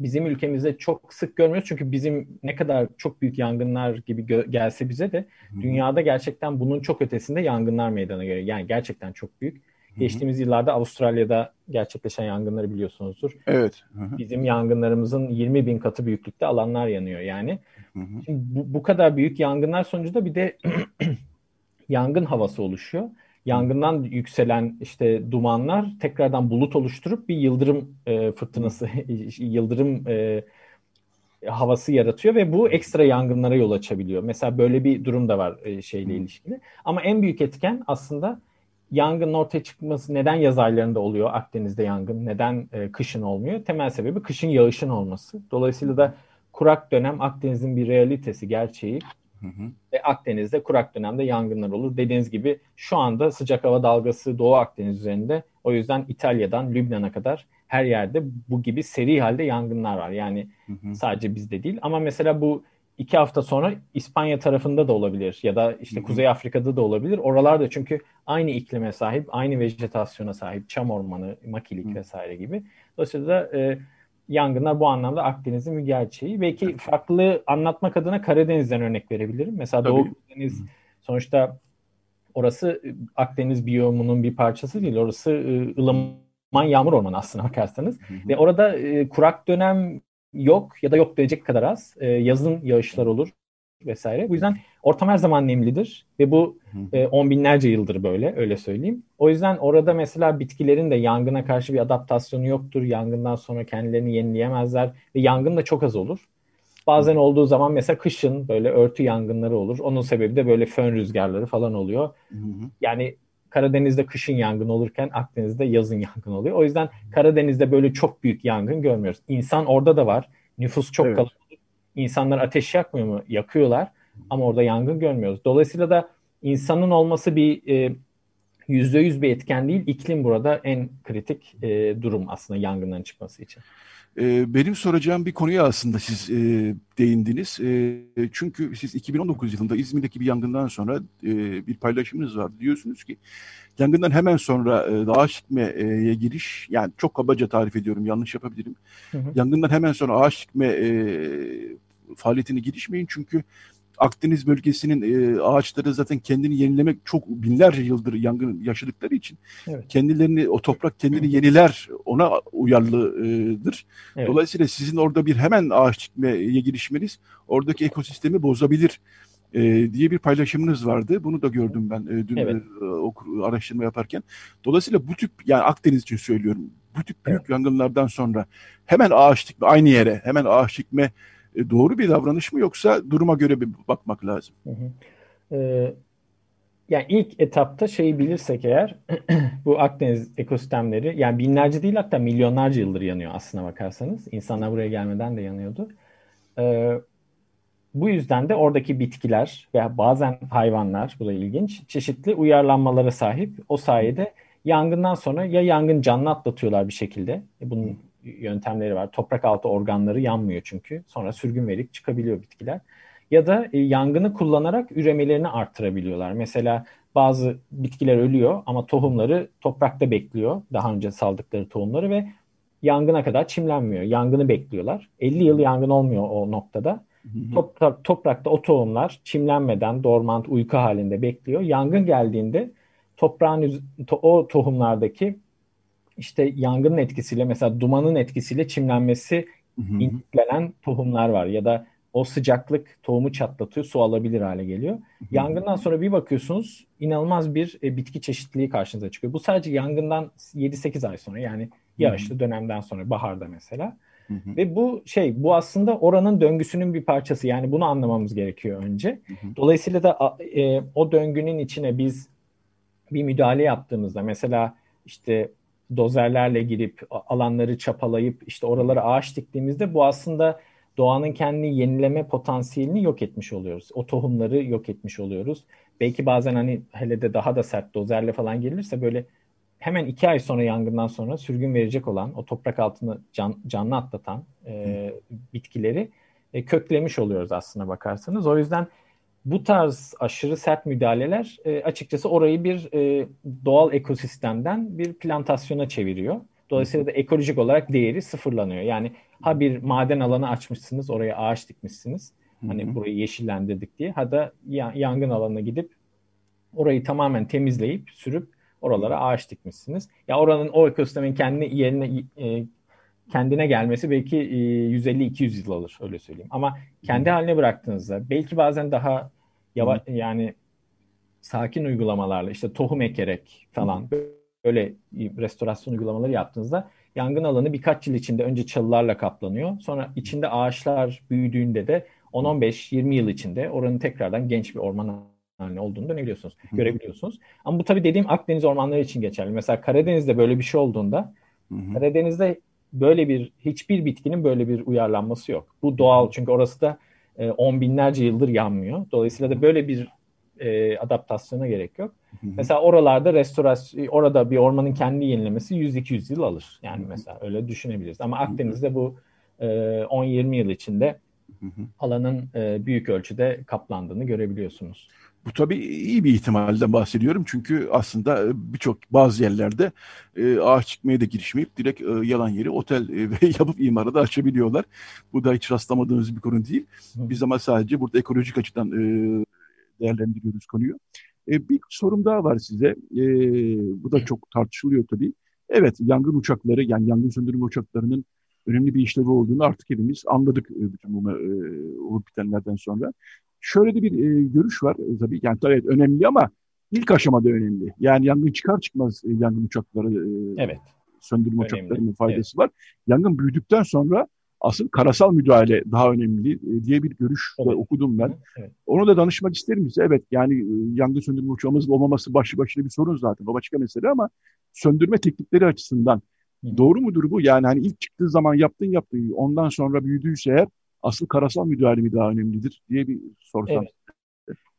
bizim ülkemizde çok sık görmüyoruz. Çünkü bizim ne kadar çok büyük yangınlar gibi gelse bize de Hı-hı. dünyada gerçekten bunun çok ötesinde yangınlar meydana geliyor. Yani gerçekten çok büyük. Hı-hı. Geçtiğimiz yıllarda Avustralya'da gerçekleşen yangınları biliyorsunuzdur. Evet. Hı-hı. Bizim yangınlarımızın 20 bin katı büyüklükte alanlar yanıyor yani. Şimdi bu, bu kadar büyük yangınlar sonucunda bir de *clears throat* yangın havası oluşuyor yangından yükselen işte dumanlar tekrardan bulut oluşturup bir yıldırım e, fırtınası, *laughs* yıldırım e, havası yaratıyor ve bu ekstra yangınlara yol açabiliyor. Mesela böyle bir durum da var e, şeyle hmm. ilişkili. Ama en büyük etken aslında yangının ortaya çıkması neden yaz aylarında oluyor Akdeniz'de yangın, neden e, kışın olmuyor? Temel sebebi kışın yağışın olması. Dolayısıyla da kurak dönem Akdeniz'in bir realitesi, gerçeği. Hı hı. Ve Akdeniz'de kurak dönemde yangınlar olur. Dediğiniz gibi şu anda sıcak hava dalgası Doğu Akdeniz üzerinde. O yüzden İtalya'dan Lübnan'a kadar her yerde bu gibi seri halde yangınlar var. Yani hı hı. sadece bizde değil. Ama mesela bu iki hafta sonra İspanya tarafında da olabilir ya da işte hı hı. Kuzey Afrika'da da olabilir. Oralarda çünkü aynı iklime sahip, aynı vejetasyona sahip, çam ormanı, makilik hı. vesaire gibi. Dolayısıyla da e, yangınlar bu anlamda Akdeniz'in bir gerçeği. Belki farklı anlatmak adına Karadeniz'den örnek verebilirim. Mesela Tabii. Doğu Karadeniz sonuçta orası Akdeniz biyomunun bir parçası değil. Orası ıı, ılıman yağmur ormanı aslına bakarsanız. Hı hı. Ve orada kurak dönem yok ya da yok diyecek kadar az. Yazın yağışlar olur vesaire. Bu yüzden ortam her zaman nemlidir ve bu e, on binlerce yıldır böyle öyle söyleyeyim. O yüzden orada mesela bitkilerin de yangına karşı bir adaptasyonu yoktur. Yangından sonra kendilerini yenileyemezler ve yangın da çok az olur. Bazen olduğu zaman mesela kışın böyle örtü yangınları olur. Onun sebebi de böyle fön rüzgarları falan oluyor. Yani Karadeniz'de kışın yangın olurken Akdeniz'de yazın yangın oluyor. O yüzden Karadeniz'de böyle çok büyük yangın görmüyoruz. İnsan orada da var. Nüfus çok evet. kalabalık. İnsanlar ateş yakmıyor mu? Yakıyorlar. Ama orada yangın görmüyoruz. Dolayısıyla da insanın olması bir e, yüzde yüz bir etken değil. İklim burada en kritik e, durum aslında yangınların çıkması için. E, benim soracağım bir konuya aslında siz e, değindiniz. E, çünkü siz 2019 yılında İzmir'deki bir yangından sonra e, bir paylaşımınız var. Diyorsunuz ki yangından hemen sonra e, ağaç dikmeye giriş, yani çok kabaca tarif ediyorum yanlış yapabilirim. Hı hı. Yangından hemen sonra ağaç dikme e, faaliyetine girişmeyin çünkü Akdeniz bölgesinin e, ağaçları zaten kendini yenilemek çok binlerce yıldır yangın yaşadıkları için evet. kendilerini o toprak kendini yeniler ona uyarlıdır. Evet. Dolayısıyla sizin orada bir hemen ağaç dikmeye girişmeniz oradaki ekosistemi bozabilir e, diye bir paylaşımınız vardı. Bunu da gördüm ben e, dün evet. e, okur, araştırma yaparken. Dolayısıyla bu tip yani Akdeniz için söylüyorum. Bu tip büyük evet. yangınlardan sonra hemen ağaç dikme aynı yere hemen ağaç dikme e, doğru bir davranış mı yoksa duruma göre bir bakmak lazım? Hı hı. Ee, yani ilk etapta şeyi bilirsek eğer *clears throat* bu Akdeniz ekosistemleri yani binlerce değil hatta milyonlarca yıldır yanıyor aslına bakarsanız. İnsanlar buraya gelmeden de yanıyordu. Ee, bu yüzden de oradaki bitkiler veya bazen hayvanlar, bu da ilginç, çeşitli uyarlanmalara sahip. O sayede yangından sonra ya yangın canlı atlatıyorlar bir şekilde. E, bunun yöntemleri var. Toprak altı organları yanmıyor çünkü. Sonra sürgün verip çıkabiliyor bitkiler. Ya da e, yangını kullanarak üremelerini arttırabiliyorlar. Mesela bazı bitkiler ölüyor ama tohumları toprakta bekliyor. Daha önce saldıkları tohumları ve yangına kadar çimlenmiyor. Yangını bekliyorlar. 50 yıl yangın olmuyor o noktada. Toprak, toprakta o tohumlar çimlenmeden dormant uyku halinde bekliyor. Yangın geldiğinde toprağın to, o tohumlardaki işte yangının etkisiyle mesela dumanın etkisiyle çimlenmesi intiklenen tohumlar var ya da o sıcaklık tohumu çatlatıyor, su alabilir hale geliyor. Yangından sonra bir bakıyorsunuz inanılmaz bir e, bitki çeşitliliği karşınıza çıkıyor. Bu sadece yangından 7-8 ay sonra yani yağışlı dönemden sonra baharda mesela. Hı hı. Ve bu şey bu aslında oranın döngüsünün bir parçası. Yani bunu anlamamız gerekiyor önce. Hı hı. Dolayısıyla da e, o döngünün içine biz bir müdahale yaptığımızda mesela işte dozerlerle girip alanları çapalayıp işte oralara ağaç diktiğimizde bu aslında doğanın kendi yenileme potansiyelini yok etmiş oluyoruz. O tohumları yok etmiş oluyoruz. Belki bazen hani hele de daha da sert dozerle falan gelirse böyle hemen iki ay sonra yangından sonra sürgün verecek olan o toprak altını can, canlı atlatan e, bitkileri e, köklemiş oluyoruz aslına bakarsanız. O yüzden bu tarz aşırı sert müdahaleler e, açıkçası orayı bir e, doğal ekosistemden bir plantasyona çeviriyor. Dolayısıyla da ekolojik olarak değeri sıfırlanıyor. Yani ha bir maden alanı açmışsınız, oraya ağaç dikmişsiniz. Hani burayı yeşillendirdik diye. Ha da yangın alanına gidip orayı tamamen temizleyip sürüp oralara ağaç dikmişsiniz. Ya oranın o ekosistemin kendi yerine e, kendine gelmesi belki e, 150-200 yıl alır öyle söyleyeyim. Ama kendi haline bıraktığınızda belki bazen daha yavaş yani sakin uygulamalarla işte tohum ekerek falan böyle restorasyon uygulamaları yaptığınızda yangın alanı birkaç yıl içinde önce çalılarla kaplanıyor. Sonra içinde ağaçlar büyüdüğünde de 10-15-20 yıl içinde oranın tekrardan genç bir orman haline olduğunu dönebiliyorsunuz, görebiliyorsunuz. Ama bu tabii dediğim Akdeniz ormanları için geçerli. Mesela Karadeniz'de böyle bir şey olduğunda Hı-hı. Karadeniz'de böyle bir hiçbir bitkinin böyle bir uyarlanması yok. Bu doğal çünkü orası da e, on binlerce yıldır yanmıyor. Dolayısıyla da böyle bir e, adaptasyona gerek yok. Hı hı. Mesela oralarda restorasyon, orada bir ormanın kendi yenilemesi 100-200 yıl alır. Yani hı hı. mesela öyle düşünebiliriz. Ama Akdeniz'de bu e, 10-20 yıl içinde hı hı. alanın e, büyük ölçüde kaplandığını görebiliyorsunuz. Bu tabii iyi bir ihtimalden bahsediyorum çünkü aslında e, birçok bazı yerlerde e, ağaç çıkmaya da girişmeyip direkt e, yalan yeri otel e, *laughs* ve yapıp imara da açabiliyorlar. Bu da hiç rastlamadığımız bir konu değil. Biz ama sadece burada ekolojik açıdan e, değerlendiriyoruz konuyu. E, bir sorum daha var size. E, bu da çok tartışılıyor tabii. Evet yangın uçakları yani yangın söndürme uçaklarının önemli bir işlevi olduğunu artık hepimiz anladık e, bütün bu e, olup bitenlerden sonra. Şöyle de bir e, görüş var e, tabii. Yani tabii önemli ama ilk aşamada önemli. Yani yangın çıkar çıkmaz e, yangın uçakları e, evet. söndürme önemli. uçaklarının faydası evet. var. Yangın büyüdükten sonra asıl karasal müdahale daha önemli e, diye bir görüş evet. okudum ben. Evet. Onu da danışmak isterim size. Evet yani e, yangın söndürme uçağımızın olmaması başlı başına bir sorun zaten. O başka mesele ama söndürme teknikleri açısından Hı. doğru mudur bu? Yani hani ilk çıktığı zaman yaptın yaptın ondan sonra büyüdüyse eğer asıl karasal müdahale mi daha önemlidir diye bir sorsam. Evet.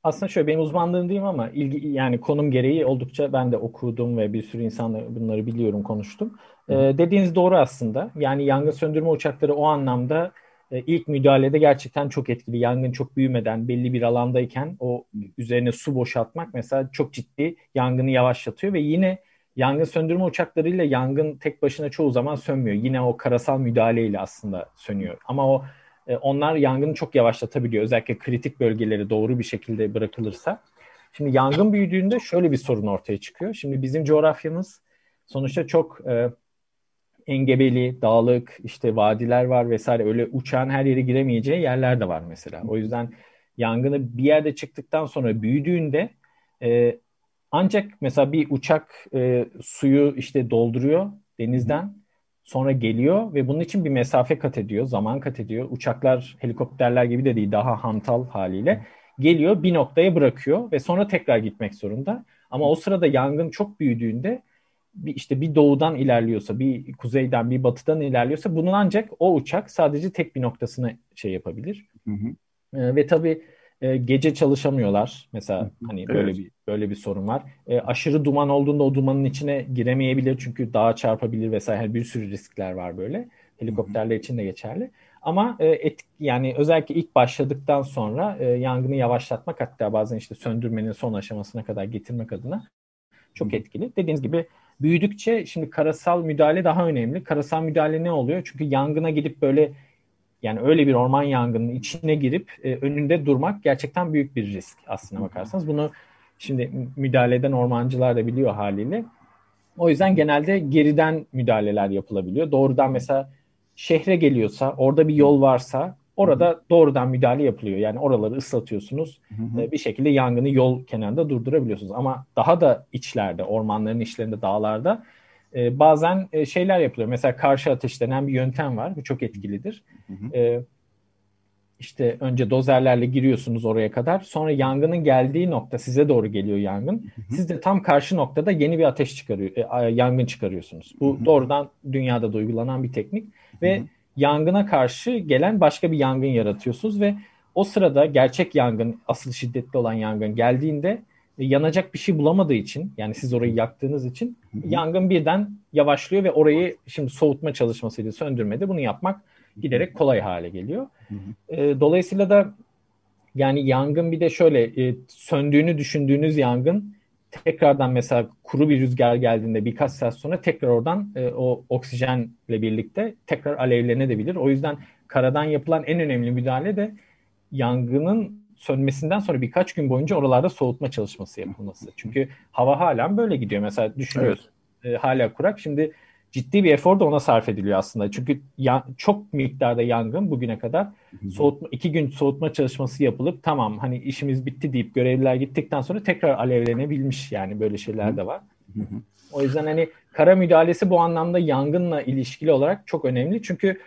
Aslında şöyle benim uzmanlığım diyeyim ama ilgi yani konum gereği oldukça ben de okudum ve bir sürü insanla bunları biliyorum konuştum. Ee, dediğiniz doğru aslında. Yani yangın söndürme uçakları o anlamda e, ilk müdahalede gerçekten çok etkili. Yangın çok büyümeden belli bir alandayken o üzerine su boşaltmak mesela çok ciddi yangını yavaşlatıyor ve yine yangın söndürme uçaklarıyla yangın tek başına çoğu zaman sönmüyor. Yine o karasal müdahaleyle aslında sönüyor. Ama o e, onlar yangını çok yavaşlatabiliyor. Özellikle kritik bölgeleri doğru bir şekilde bırakılırsa. Şimdi yangın büyüdüğünde şöyle bir sorun ortaya çıkıyor. Şimdi bizim coğrafyamız sonuçta çok e, engebeli, dağlık, işte vadiler var vesaire. Öyle uçağın her yere giremeyeceği yerler de var mesela. O yüzden yangını bir yerde çıktıktan sonra büyüdüğünde e, ancak mesela bir uçak e, suyu işte dolduruyor denizden sonra geliyor ve bunun için bir mesafe kat ediyor, zaman kat ediyor. Uçaklar, helikopterler gibi de değil daha hantal haliyle geliyor bir noktaya bırakıyor ve sonra tekrar gitmek zorunda. Ama o sırada yangın çok büyüdüğünde bir, işte bir doğudan ilerliyorsa, bir kuzeyden, bir batıdan ilerliyorsa bunun ancak o uçak sadece tek bir noktasına şey yapabilir. Hı hı. E, ve tabii e, gece çalışamıyorlar. Mesela hani evet. böyle bir böyle bir sorun var. E, aşırı duman olduğunda o dumanın içine giremeyebilir çünkü dağa çarpabilir vesaire yani bir sürü riskler var böyle. Helikopterler için de geçerli. Ama e, et, yani özellikle ilk başladıktan sonra e, yangını yavaşlatmak hatta bazen işte söndürmenin son aşamasına kadar getirmek adına çok etkili. Dediğiniz gibi büyüdükçe şimdi karasal müdahale daha önemli. Karasal müdahale ne oluyor? Çünkü yangına gidip böyle yani öyle bir orman yangının içine girip e, önünde durmak gerçekten büyük bir risk aslına bakarsanız. Bunu şimdi müdahale eden ormancılar da biliyor haliyle. O yüzden genelde geriden müdahaleler yapılabiliyor. Doğrudan mesela şehre geliyorsa, orada bir yol varsa orada doğrudan müdahale yapılıyor. Yani oraları ıslatıyorsunuz. Hı hı. E, bir şekilde yangını yol kenarında durdurabiliyorsunuz. Ama daha da içlerde, ormanların içlerinde, dağlarda e, bazen e, şeyler yapılıyor. Mesela karşı ateş denen bir yöntem var. Bu çok etkilidir. Hı hı. E, işte önce dozerlerle giriyorsunuz oraya kadar. Sonra yangının geldiği nokta size doğru geliyor yangın. Siz de tam karşı noktada yeni bir ateş çıkarıyor, e, yangın çıkarıyorsunuz. Bu doğrudan dünyada da uygulanan bir teknik ve yangına karşı gelen başka bir yangın yaratıyorsunuz ve o sırada gerçek yangın, asıl şiddetli olan yangın geldiğinde yanacak bir şey bulamadığı için yani siz orayı yaktığınız için yangın birden yavaşlıyor ve orayı şimdi soğutma çalışmasıyla söndürmede bunu yapmak giderek kolay hale geliyor. E, dolayısıyla da yani yangın bir de şöyle e, söndüğünü düşündüğünüz yangın tekrardan mesela kuru bir rüzgar geldiğinde birkaç saat sonra tekrar oradan e, o oksijenle birlikte tekrar alevlenebilir. O yüzden karadan yapılan en önemli müdahale de yangının sönmesinden sonra birkaç gün boyunca oralarda soğutma çalışması yapılması. Çünkü hava hala böyle gidiyor. Mesela düşünüyoruz evet. e, hala kurak. Şimdi ciddi bir efor da ona sarf ediliyor aslında. Çünkü ya, çok miktarda yangın bugüne kadar soğutma, iki gün soğutma çalışması yapılıp tamam hani işimiz bitti deyip görevliler gittikten sonra tekrar alevlenebilmiş yani böyle şeyler de var. O yüzden hani kara müdahalesi bu anlamda yangınla ilişkili olarak çok önemli. Çünkü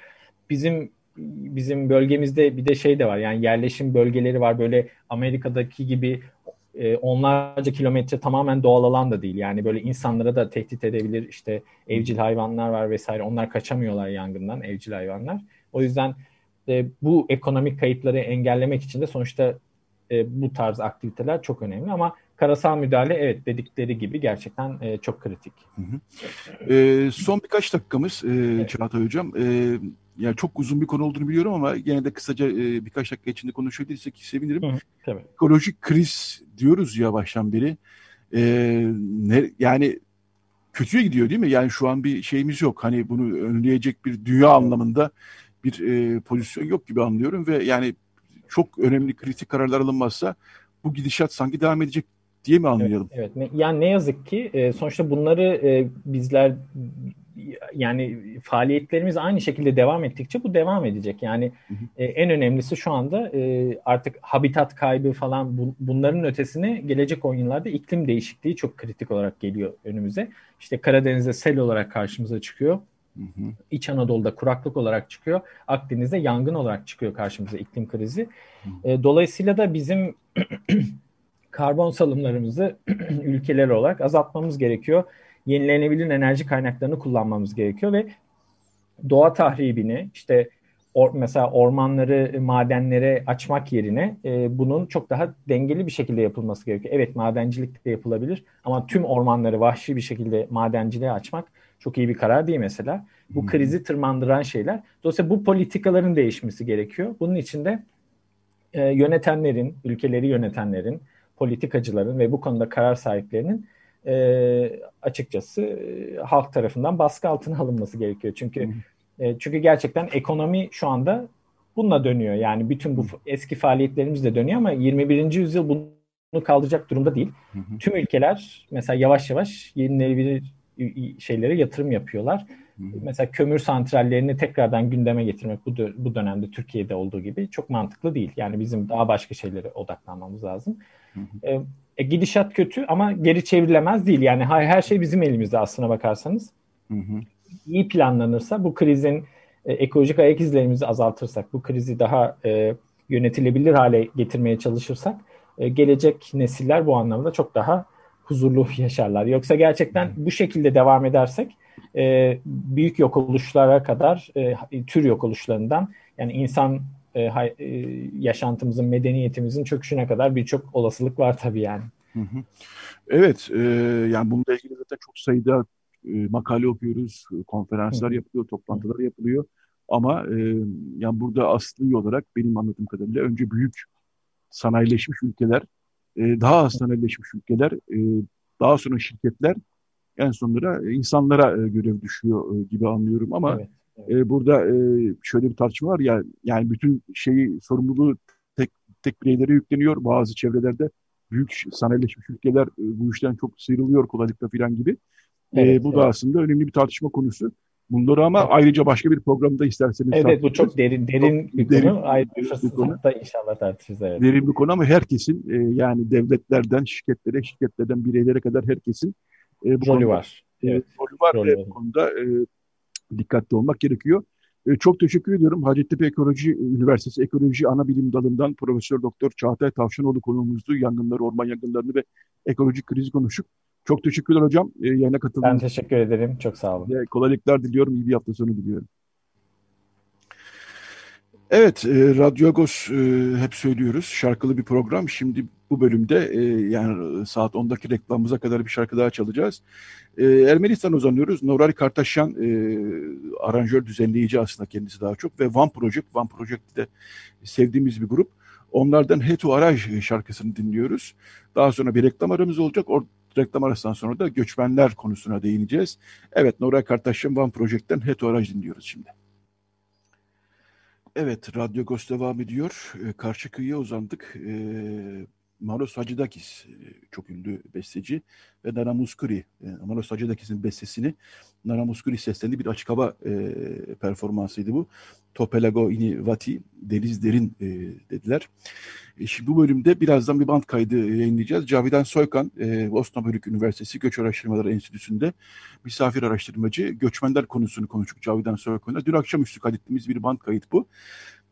bizim bizim bölgemizde bir de şey de var yani yerleşim bölgeleri var böyle Amerika'daki gibi e, onlarca kilometre tamamen doğal alan da değil. Yani böyle insanlara da tehdit edebilir. İşte evcil hayvanlar var vesaire. Onlar kaçamıyorlar yangından evcil hayvanlar. O yüzden e, bu ekonomik kayıpları engellemek için de sonuçta e, bu tarz aktiviteler çok önemli ama karasal müdahale evet dedikleri gibi gerçekten e, çok kritik. Hı hı. E, son birkaç dakikamız e, evet. Çağatay Hocam. E, yani çok uzun bir konu olduğunu biliyorum ama yine de kısaca e, birkaç dakika içinde konuşabilirsek sevinirim. Hı hı, tabii. Ekolojik kriz diyoruz ya baştan beri. E, ne, yani kötüye gidiyor değil mi? Yani şu an bir şeyimiz yok. Hani bunu önleyecek bir dünya anlamında bir e, pozisyon yok gibi anlıyorum ve yani çok önemli kritik kararlar alınmazsa bu gidişat sanki devam edecek diye mi anlayalım? Evet, evet. yani ne yazık ki e, sonuçta bunları e, bizler yani faaliyetlerimiz aynı şekilde devam ettikçe bu devam edecek. Yani hı hı. E, en önemlisi şu anda e, artık habitat kaybı falan bu, bunların ötesine gelecek oyunlarda iklim değişikliği çok kritik olarak geliyor önümüze. İşte Karadeniz'de sel olarak karşımıza çıkıyor. Hı hı. İç Anadolu'da kuraklık olarak çıkıyor. Akdeniz'de yangın olarak çıkıyor karşımıza iklim krizi. Hı. E, dolayısıyla da bizim *clears throat* karbon salımlarımızı *clears throat* ülkeler olarak azaltmamız gerekiyor yenilenebilir enerji kaynaklarını kullanmamız gerekiyor ve doğa tahribini işte or, mesela ormanları madenlere açmak yerine e, bunun çok daha dengeli bir şekilde yapılması gerekiyor. Evet madencilik de yapılabilir ama tüm ormanları vahşi bir şekilde madenciliğe açmak çok iyi bir karar değil mesela. Bu krizi tırmandıran şeyler. Dolayısıyla bu politikaların değişmesi gerekiyor. Bunun için de e, yönetenlerin, ülkeleri yönetenlerin, politikacıların ve bu konuda karar sahiplerinin e, açıkçası e, halk tarafından baskı altına alınması gerekiyor. Çünkü e, çünkü gerçekten ekonomi şu anda bununla dönüyor. Yani bütün bu eski faaliyetlerimiz de dönüyor ama 21. yüzyıl bunu kaldıracak durumda değil. Hı hı. Tüm ülkeler mesela yavaş yavaş yenilenebilir şeylere yatırım yapıyorlar. Mesela kömür santrallerini tekrardan gündeme getirmek bu, bu dönemde Türkiye'de olduğu gibi çok mantıklı değil. Yani bizim daha başka şeylere odaklanmamız lazım. Hı hı. E, gidişat kötü ama geri çevrilemez değil. Yani her, her şey bizim elimizde aslına bakarsanız. Hı hı. İyi planlanırsa bu krizin e, ekolojik ayak izlerimizi azaltırsak, bu krizi daha e, yönetilebilir hale getirmeye çalışırsak e, gelecek nesiller bu anlamda çok daha huzurlu yaşarlar. Yoksa gerçekten bu şekilde devam edersek e, büyük yok oluşlara kadar e, tür yok oluşlarından yani insan e, e, yaşantımızın, medeniyetimizin çöküşüne kadar birçok olasılık var tabii yani. Hı hı. Evet, e, yani bununla ilgili zaten çok sayıda e, makale okuyoruz, konferanslar hı. yapılıyor, toplantılar yapılıyor. Ama e, yani burada asli olarak benim anladığım kadarıyla önce büyük sanayileşmiş ülkeler, e, daha az sanayileşmiş ülkeler, e, daha sonra şirketler, en sonunda insanlara e, görev düşüyor e, gibi anlıyorum ama evet. E, burada e, şöyle bir tartışma var ya yani bütün şeyi sorumluluğu tek tek bireylere yükleniyor bazı çevrelerde büyük sanayileşmiş ülkeler e, bu işten çok sıyrılıyor kolaylıkla falan gibi. E, evet, e, bu evet. da aslında önemli bir tartışma konusu. Bunları ama evet. ayrıca başka bir programda isterseniz Evet bu çok derin derin çok bir derin, konu. Ayrıca bir da inşallah tartışırız. Evet. Derin bir konu ama herkesin e, yani devletlerden şirketlere, şirketlerden bireylere kadar herkesin e, bu rolü konuda, var. E, evet. rolü var rolü ve var. bu konuda e, dikkatli olmak gerekiyor. E, çok teşekkür ediyorum. Hacettepe Ekoloji Üniversitesi Ekoloji Ana Bilim Dalı'ndan Profesör Doktor Çağatay Tavşanoğlu konuğumuzdu. Yangınları, orman yangınlarını ve ekolojik krizi konuştuk. Çok teşekkürler hocam. E, yayına katıldığınız Ben teşekkür ederim. Çok sağ olun. E, kolaylıklar diliyorum. İyi bir hafta sonu diliyorum. Evet, e, Radyo Agos e, hep söylüyoruz. Şarkılı bir program. Şimdi bu bölümde e, yani saat 10'daki reklamımıza kadar bir şarkı daha çalacağız. E, Ermenistan uzanıyoruz. Noray Kartaşyan e, aranjör düzenleyici aslında kendisi daha çok ve One Project, One Project'te sevdiğimiz bir grup. Onlardan Hetu Araj şarkısını dinliyoruz. Daha sonra bir reklam aramız olacak. O reklam arasından sonra da göçmenler konusuna değineceğiz. Evet, Noray Kartaşyan One Project'ten Hetu Araj dinliyoruz şimdi. Evet, Radyo Gos devam ediyor. Karşı kıyıya uzandık. Ee, Maros Hacıdakis e, çok ünlü besteci ve Nana Muskuri, e, Maros Hacıdakis'in bestesini Nana Muskuri seslendi bir açık hava e, performansıydı bu. Topelago ini vati, deniz derin e, dediler. E, şimdi bu bölümde birazdan bir band kaydı yayınlayacağız. Cavidan Soykan, e, Osnabrück Üniversitesi Göç Araştırmaları Enstitüsü'nde misafir araştırmacı, göçmenler konusunu konuştuk Cavidan Soykan'la. Dün akşamüstü kaydettiğimiz bir band kayıt bu.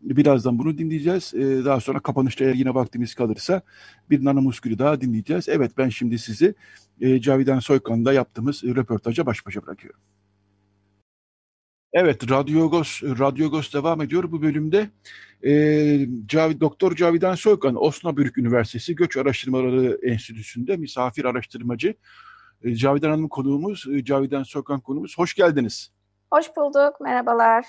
Birazdan bunu dinleyeceğiz. Ee, daha sonra kapanışta yine vaktimiz kalırsa bir Nana Muskül'ü daha dinleyeceğiz. Evet ben şimdi sizi e, Cavidan Soykan'la yaptığımız e, röportaja baş başa bırakıyorum. Evet, Radyogos, Radyogos devam ediyor. Bu bölümde e, Cavid, Doktor Cavidan Soykan, Osnabrück Üniversitesi Göç Araştırmaları Enstitüsü'nde misafir araştırmacı. E, Cavidan Hanım konuğumuz, e, Cavidan Soykan konuğumuz. Hoş geldiniz. Hoş bulduk, merhabalar.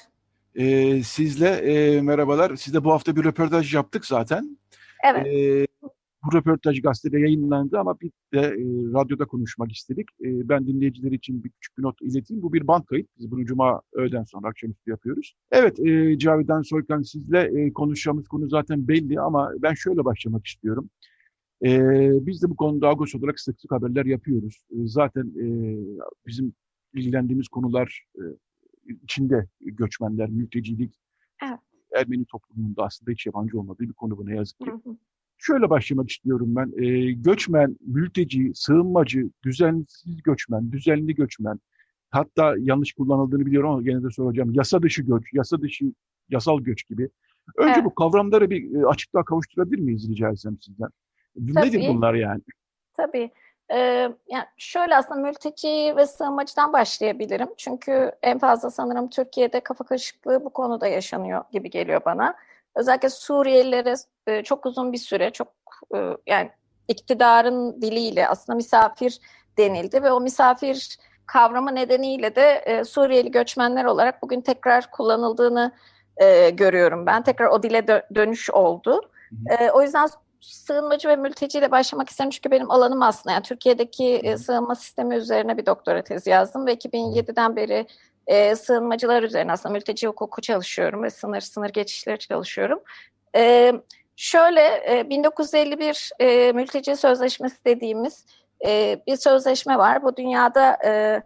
E, sizle e, merhabalar. Sizle bu hafta bir röportaj yaptık zaten. Evet. E, bu röportaj gazetede yayınlandı ama bir de e, radyoda konuşmak istedik. E, ben dinleyiciler için bir küçük bir not ileteyim. Bu bir band kayıt. Biz bunu cuma öğleden sonra akşamüstü yapıyoruz. Evet e, Cavidan Soykan sizle e, konuşacağımız konu zaten belli ama ben şöyle başlamak istiyorum. E, biz de bu konuda Agos olarak sık sık haberler yapıyoruz. E, zaten e, bizim ilgilendiğimiz konular e, içinde göçmenler, mültecilik, evet. Ermeni toplumunda aslında hiç yabancı olmadığı bir konu bu ne yazık ki. Hı hı. Şöyle başlamak istiyorum ben. E, göçmen, mülteci, sığınmacı, düzensiz göçmen, düzenli göçmen, hatta yanlış kullanıldığını biliyorum ama gene de soracağım. Yasa dışı göç, yasa dışı yasal göç gibi. Önce evet. bu kavramları bir e, açıklığa kavuşturabilir miyiz rica etsem sizden? Tabii. Nedir bunlar yani? Tabii. Ee, yani şöyle aslında mülteci ve sığınmacıdan başlayabilirim. Çünkü en fazla sanırım Türkiye'de kafa karışıklığı bu konuda yaşanıyor gibi geliyor bana. Özellikle Suriyelilere e, çok uzun bir süre, çok e, yani iktidarın diliyle aslında misafir denildi ve o misafir kavramı nedeniyle de e, Suriyeli göçmenler olarak bugün tekrar kullanıldığını e, görüyorum ben. Tekrar o dile dö- dönüş oldu. E, o yüzden sığınmacı ve mülteciyle başlamak istedim çünkü benim alanım aslında. Yani Türkiye'deki e, sığınma sistemi üzerine bir doktora tezi yazdım ve 2007'den beri e, sığınmacılar üzerine aslında mülteci hukuku çalışıyorum ve sınır sınır geçişleri çalışıyorum. E, şöyle e, 1951 e, mülteci sözleşmesi dediğimiz e, bir sözleşme var. Bu dünyada e,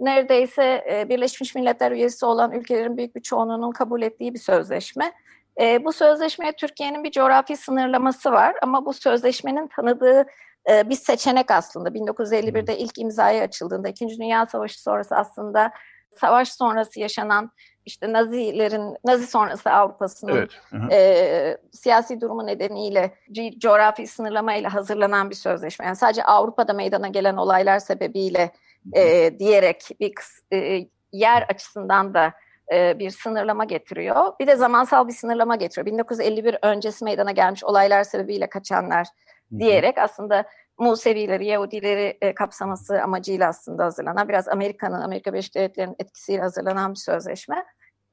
neredeyse e, Birleşmiş Milletler üyesi olan ülkelerin büyük bir çoğunluğunun kabul ettiği bir sözleşme. E, bu sözleşmeye Türkiye'nin bir coğrafi sınırlaması var ama bu sözleşmenin tanıdığı e, bir seçenek aslında. 1951'de ilk imzaya açıldığında, İkinci Dünya Savaşı sonrası aslında savaş sonrası yaşanan işte Nazilerin, Nazi sonrası Avrupa'sının evet. e, siyasi durumu nedeniyle coğrafi sınırlamayla hazırlanan bir sözleşme. Yani sadece Avrupa'da meydana gelen olaylar sebebiyle e, diyerek bir e, yer açısından da e, bir sınırlama getiriyor. Bir de zamansal bir sınırlama getiriyor. 1951 öncesi meydana gelmiş olaylar sebebiyle kaçanlar diyerek aslında Musevileri, Yahudileri e, kapsaması amacıyla aslında hazırlanan, biraz Amerika'nın, Amerika Birleşik Devletleri'nin etkisiyle hazırlanan bir sözleşme.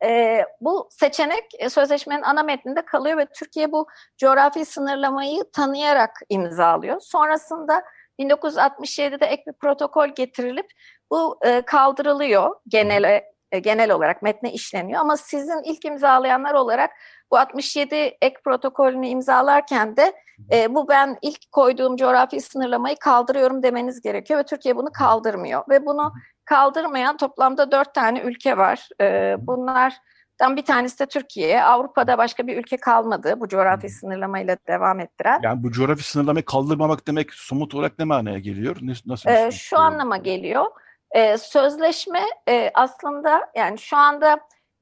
E, bu seçenek e, sözleşmenin ana metninde kalıyor ve Türkiye bu coğrafi sınırlamayı tanıyarak imzalıyor. Sonrasında 1967'de ek bir protokol getirilip bu e, kaldırılıyor genele e, genel olarak metne işleniyor ama sizin ilk imzalayanlar olarak bu 67 ek protokolünü imzalarken de e, bu ben ilk koyduğum coğrafi sınırlamayı kaldırıyorum demeniz gerekiyor ve Türkiye bunu kaldırmıyor ve bunu kaldırmayan toplamda dört tane ülke var. E, bunlardan bir tanesi de Türkiye. Avrupa'da başka bir ülke kalmadı bu coğrafi sınırlamayla devam ettiren. Yani bu coğrafi sınırlamayı kaldırmamak demek somut olarak ne manaya geliyor? Nasıl e, şu anlama geliyor. E, sözleşme e, aslında yani şu anda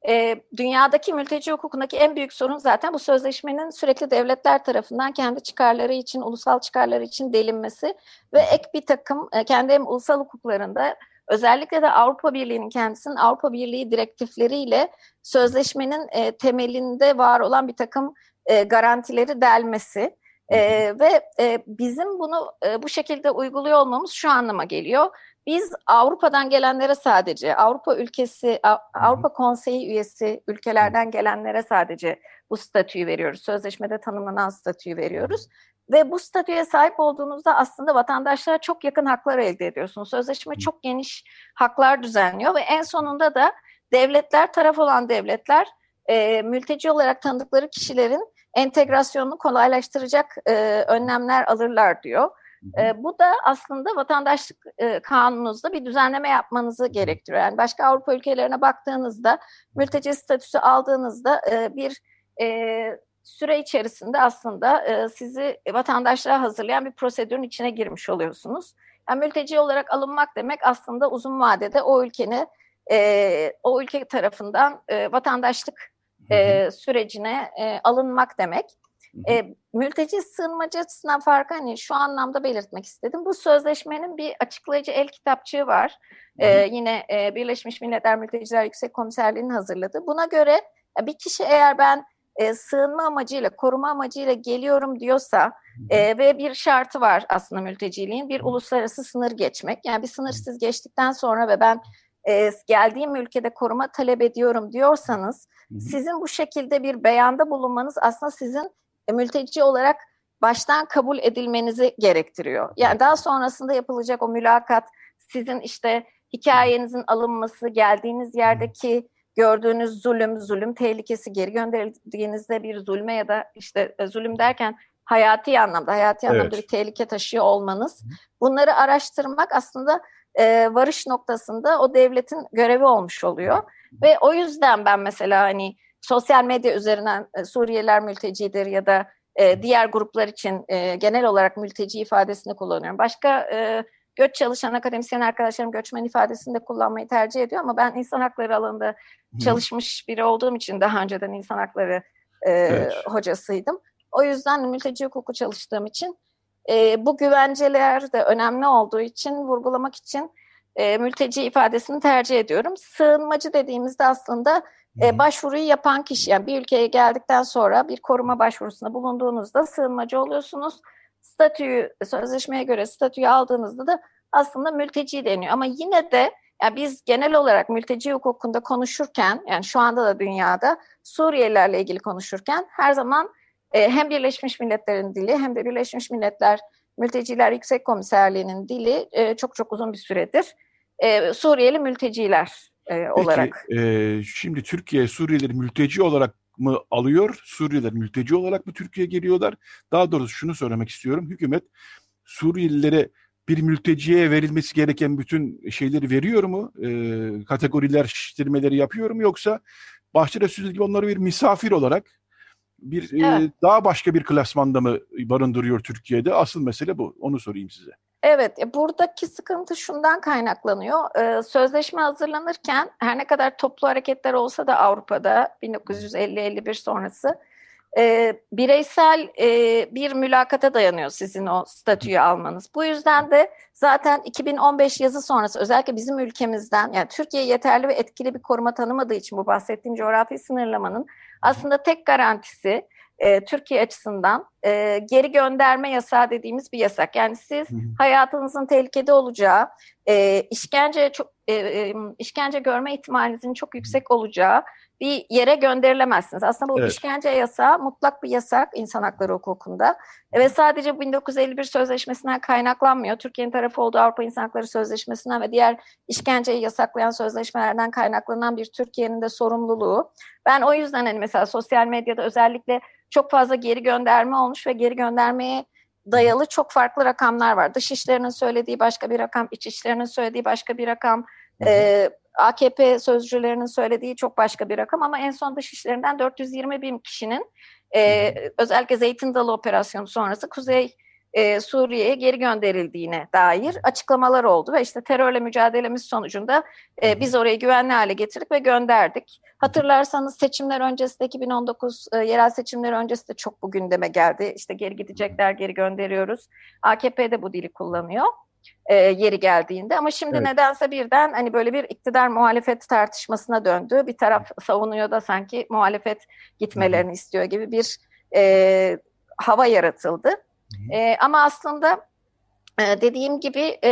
e, dünyadaki mülteci hukukundaki en büyük sorun zaten bu sözleşmenin sürekli devletler tarafından kendi çıkarları için, ulusal çıkarları için delinmesi ve ek bir takım e, kendi hem ulusal hukuklarında özellikle de Avrupa Birliği'nin kendisinin Avrupa Birliği direktifleriyle sözleşmenin e, temelinde var olan bir takım e, garantileri delmesi. Ee, ve e, bizim bunu e, bu şekilde uyguluyor olmamız şu anlama geliyor. Biz Avrupa'dan gelenlere sadece, Avrupa ülkesi, Avrupa Konseyi üyesi ülkelerden gelenlere sadece bu statüyü veriyoruz. Sözleşmede tanımlanan statüyü veriyoruz. Ve bu statüye sahip olduğunuzda aslında vatandaşlara çok yakın haklar elde ediyorsunuz. Sözleşme çok geniş haklar düzenliyor ve en sonunda da devletler, taraf olan devletler e, mülteci olarak tanıdıkları kişilerin entegrasyonunu kolaylaştıracak e, önlemler alırlar diyor. E, bu da aslında vatandaşlık e, kanununuzda bir düzenleme yapmanızı gerektiriyor. Yani başka Avrupa ülkelerine baktığınızda, mülteci statüsü aldığınızda e, bir e, süre içerisinde aslında e, sizi vatandaşlığa hazırlayan bir prosedürün içine girmiş oluyorsunuz. Yani mülteci olarak alınmak demek aslında uzun vadede o ülkenin e, o ülke tarafından e, vatandaşlık e, sürecine e, alınmak demek. E, mülteci sığınmacı açısından farkı hani şu anlamda belirtmek istedim. Bu sözleşmenin bir açıklayıcı el kitapçığı var. E, yine e, Birleşmiş Milletler Mülteciler Yüksek Komiserliği'nin hazırladığı. Buna göre bir kişi eğer ben e, sığınma amacıyla, koruma amacıyla geliyorum diyorsa e, ve bir şartı var aslında mülteciliğin bir uluslararası sınır geçmek. Yani bir sınırsız geçtikten sonra ve ben e, geldiğim ülkede koruma talep ediyorum diyorsanız sizin bu şekilde bir beyanda bulunmanız aslında sizin mülteci olarak baştan kabul edilmenizi gerektiriyor. Yani daha sonrasında yapılacak o mülakat sizin işte hikayenizin alınması, geldiğiniz yerdeki gördüğünüz zulüm, zulüm tehlikesi, geri gönderildiğinizde bir zulme ya da işte e, zulüm derken hayati anlamda, hayati evet. anlamda bir tehlike taşıyor olmanız. Bunları araştırmak aslında e, varış noktasında o devletin görevi olmuş oluyor. Ve o yüzden ben mesela hani sosyal medya üzerinden e, Suriyeliler mültecidir ya da e, diğer gruplar için e, genel olarak mülteci ifadesini kullanıyorum. Başka e, göç çalışan akademisyen arkadaşlarım göçmen ifadesini de kullanmayı tercih ediyor ama ben insan hakları alanında çalışmış biri olduğum için daha önceden insan hakları e, evet. hocasıydım. O yüzden mülteci hukuku çalıştığım için e, bu güvenceler de önemli olduğu için vurgulamak için e, mülteci ifadesini tercih ediyorum. Sığınmacı dediğimizde aslında e, başvuruyu yapan kişi yani bir ülkeye geldikten sonra bir koruma başvurusunda bulunduğunuzda sığınmacı oluyorsunuz. Statüyü sözleşmeye göre statüyü aldığınızda da aslında mülteci deniyor. Ama yine de yani biz genel olarak mülteci hukukunda konuşurken yani şu anda da dünyada Suriyelilerle ilgili konuşurken her zaman e, hem Birleşmiş Milletler'in dili hem de Birleşmiş Milletler Mülteciler Yüksek Komiserliği'nin dili e, çok çok uzun bir süredir e, Suriyeli mülteciler e, olarak. Peki, e, şimdi Türkiye Suriyelileri mülteci olarak mı alıyor? Suriyeliler mülteci olarak mı Türkiye'ye geliyorlar? Daha doğrusu şunu söylemek istiyorum. Hükümet Suriyelilere bir mülteciye verilmesi gereken bütün şeyleri veriyor mu? E, kategoriler, şiştirmeleri yapıyor mu? Yoksa Bahçeli Söz gibi onları bir misafir olarak bir e, evet. e, daha başka bir klasmanda mı barındırıyor Türkiye'de? Asıl mesele bu. Onu sorayım size. Evet, e, buradaki sıkıntı şundan kaynaklanıyor. Ee, sözleşme hazırlanırken her ne kadar toplu hareketler olsa da Avrupa'da 1950-51 sonrası e, bireysel e, bir mülakata dayanıyor sizin o statüyü almanız. Bu yüzden de zaten 2015 yazı sonrası özellikle bizim ülkemizden yani Türkiye yeterli ve etkili bir koruma tanımadığı için bu bahsettiğim coğrafi sınırlamanın aslında tek garantisi e, Türkiye açısından e, geri gönderme yasağı dediğimiz bir yasak. Yani siz hayatınızın tehlikede olacağı, e, işkence çok e, e, işkence görme ihtimalinizin çok yüksek olacağı bir yere gönderilemezsiniz. Aslında bu evet. işkence yasağı mutlak bir yasak insan hakları hukukunda ve sadece 1951 sözleşmesinden kaynaklanmıyor. Türkiye'nin tarafı olduğu Avrupa İnsan Hakları Sözleşmesinden ve diğer işkenceyi yasaklayan sözleşmelerden kaynaklanan bir Türkiye'nin de sorumluluğu. Ben o yüzden hani mesela sosyal medyada özellikle çok fazla geri gönderme olmuş ve geri göndermeye dayalı çok farklı rakamlar var. Dışişlerinin söylediği başka bir rakam, İçişlerinin söylediği başka bir rakam, e, AKP sözcülerinin söylediği çok başka bir rakam ama en son dışişlerinden 420 bin kişinin e, özellikle Zeytin Dalı operasyonu sonrası Kuzey e, Suriye'ye geri gönderildiğine dair açıklamalar oldu ve işte terörle mücadelemiz sonucunda e, biz orayı güvenli hale getirdik ve gönderdik. Hatırlarsanız seçimler öncesi 2019 e, yerel seçimler öncesi de çok bu gündeme geldi. İşte geri gidecekler, geri gönderiyoruz. AKP de bu dili kullanıyor e, yeri geldiğinde ama şimdi evet. nedense birden hani böyle bir iktidar muhalefet tartışmasına döndü. Bir taraf savunuyor da sanki muhalefet gitmelerini istiyor gibi bir e, hava yaratıldı. E, ama aslında e, dediğim gibi e,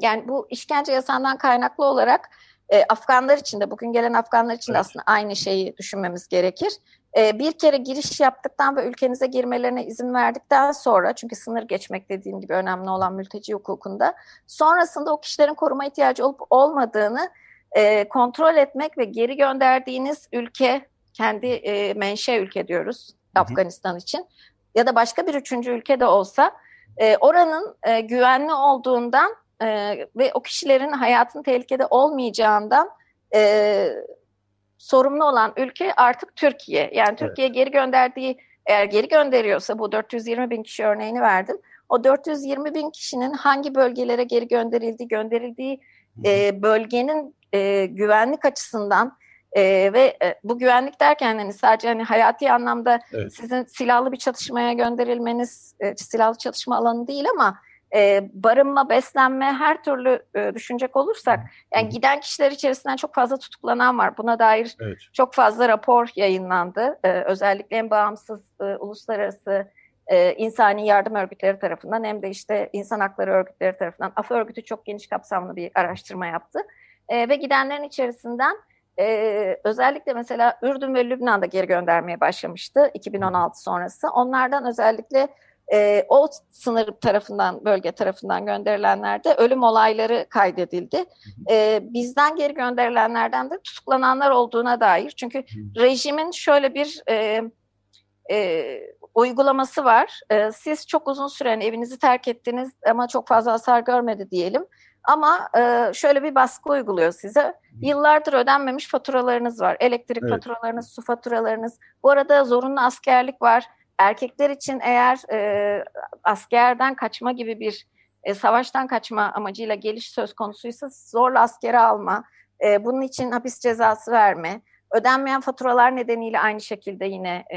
yani bu işkence yasağından kaynaklı olarak e, Afganlar için de bugün gelen Afganlar için evet. de aslında aynı şeyi düşünmemiz gerekir. E, bir kere giriş yaptıktan ve ülkenize girmelerine izin verdikten sonra çünkü sınır geçmek dediğim gibi önemli olan mülteci hukukunda sonrasında o kişilerin koruma ihtiyacı olup olmadığını e, kontrol etmek ve geri gönderdiğiniz ülke kendi e, menşe ülke diyoruz Hı-hı. Afganistan için ya da başka bir üçüncü ülke de olsa e, oranın e, güvenli olduğundan e, ve o kişilerin hayatın tehlikede olmayacağından e, sorumlu olan ülke artık Türkiye. Yani Türkiye evet. geri gönderdiği eğer geri gönderiyorsa bu 420 bin kişi örneğini verdim. O 420 bin kişinin hangi bölgelere geri gönderildiği, gönderildiği e, bölgenin e, güvenlik açısından e, ve e, bu güvenlik derken hani sadece hani hayati anlamda evet. sizin silahlı bir çatışmaya gönderilmeniz e, silahlı çatışma alanı değil ama e, barınma, beslenme her türlü e, düşünecek olursak yani giden kişiler içerisinden çok fazla tutuklanan var. Buna dair evet. çok fazla rapor yayınlandı. E, özellikle en bağımsız e, uluslararası e, insani yardım örgütleri tarafından hem de işte insan hakları örgütleri tarafından AF örgütü çok geniş kapsamlı bir araştırma yaptı. E, ve gidenlerin içerisinden e, özellikle mesela Ürdün ve Lübnan'da geri göndermeye başlamıştı 2016 sonrası. Onlardan özellikle e, o sınır tarafından, bölge tarafından gönderilenlerde ölüm olayları kaydedildi. E, bizden geri gönderilenlerden de tutuklananlar olduğuna dair. Çünkü rejimin şöyle bir e, e, uygulaması var. E, siz çok uzun süren evinizi terk ettiniz ama çok fazla hasar görmedi diyelim. Ama e, şöyle bir baskı uyguluyor size. Yıllardır ödenmemiş faturalarınız var. Elektrik evet. faturalarınız, su faturalarınız. Bu arada zorunlu askerlik var erkekler için eğer e, askerden kaçma gibi bir e, savaştan kaçma amacıyla geliş söz konusuysa zorla askere alma, e, bunun için hapis cezası verme, ödenmeyen faturalar nedeniyle aynı şekilde yine e,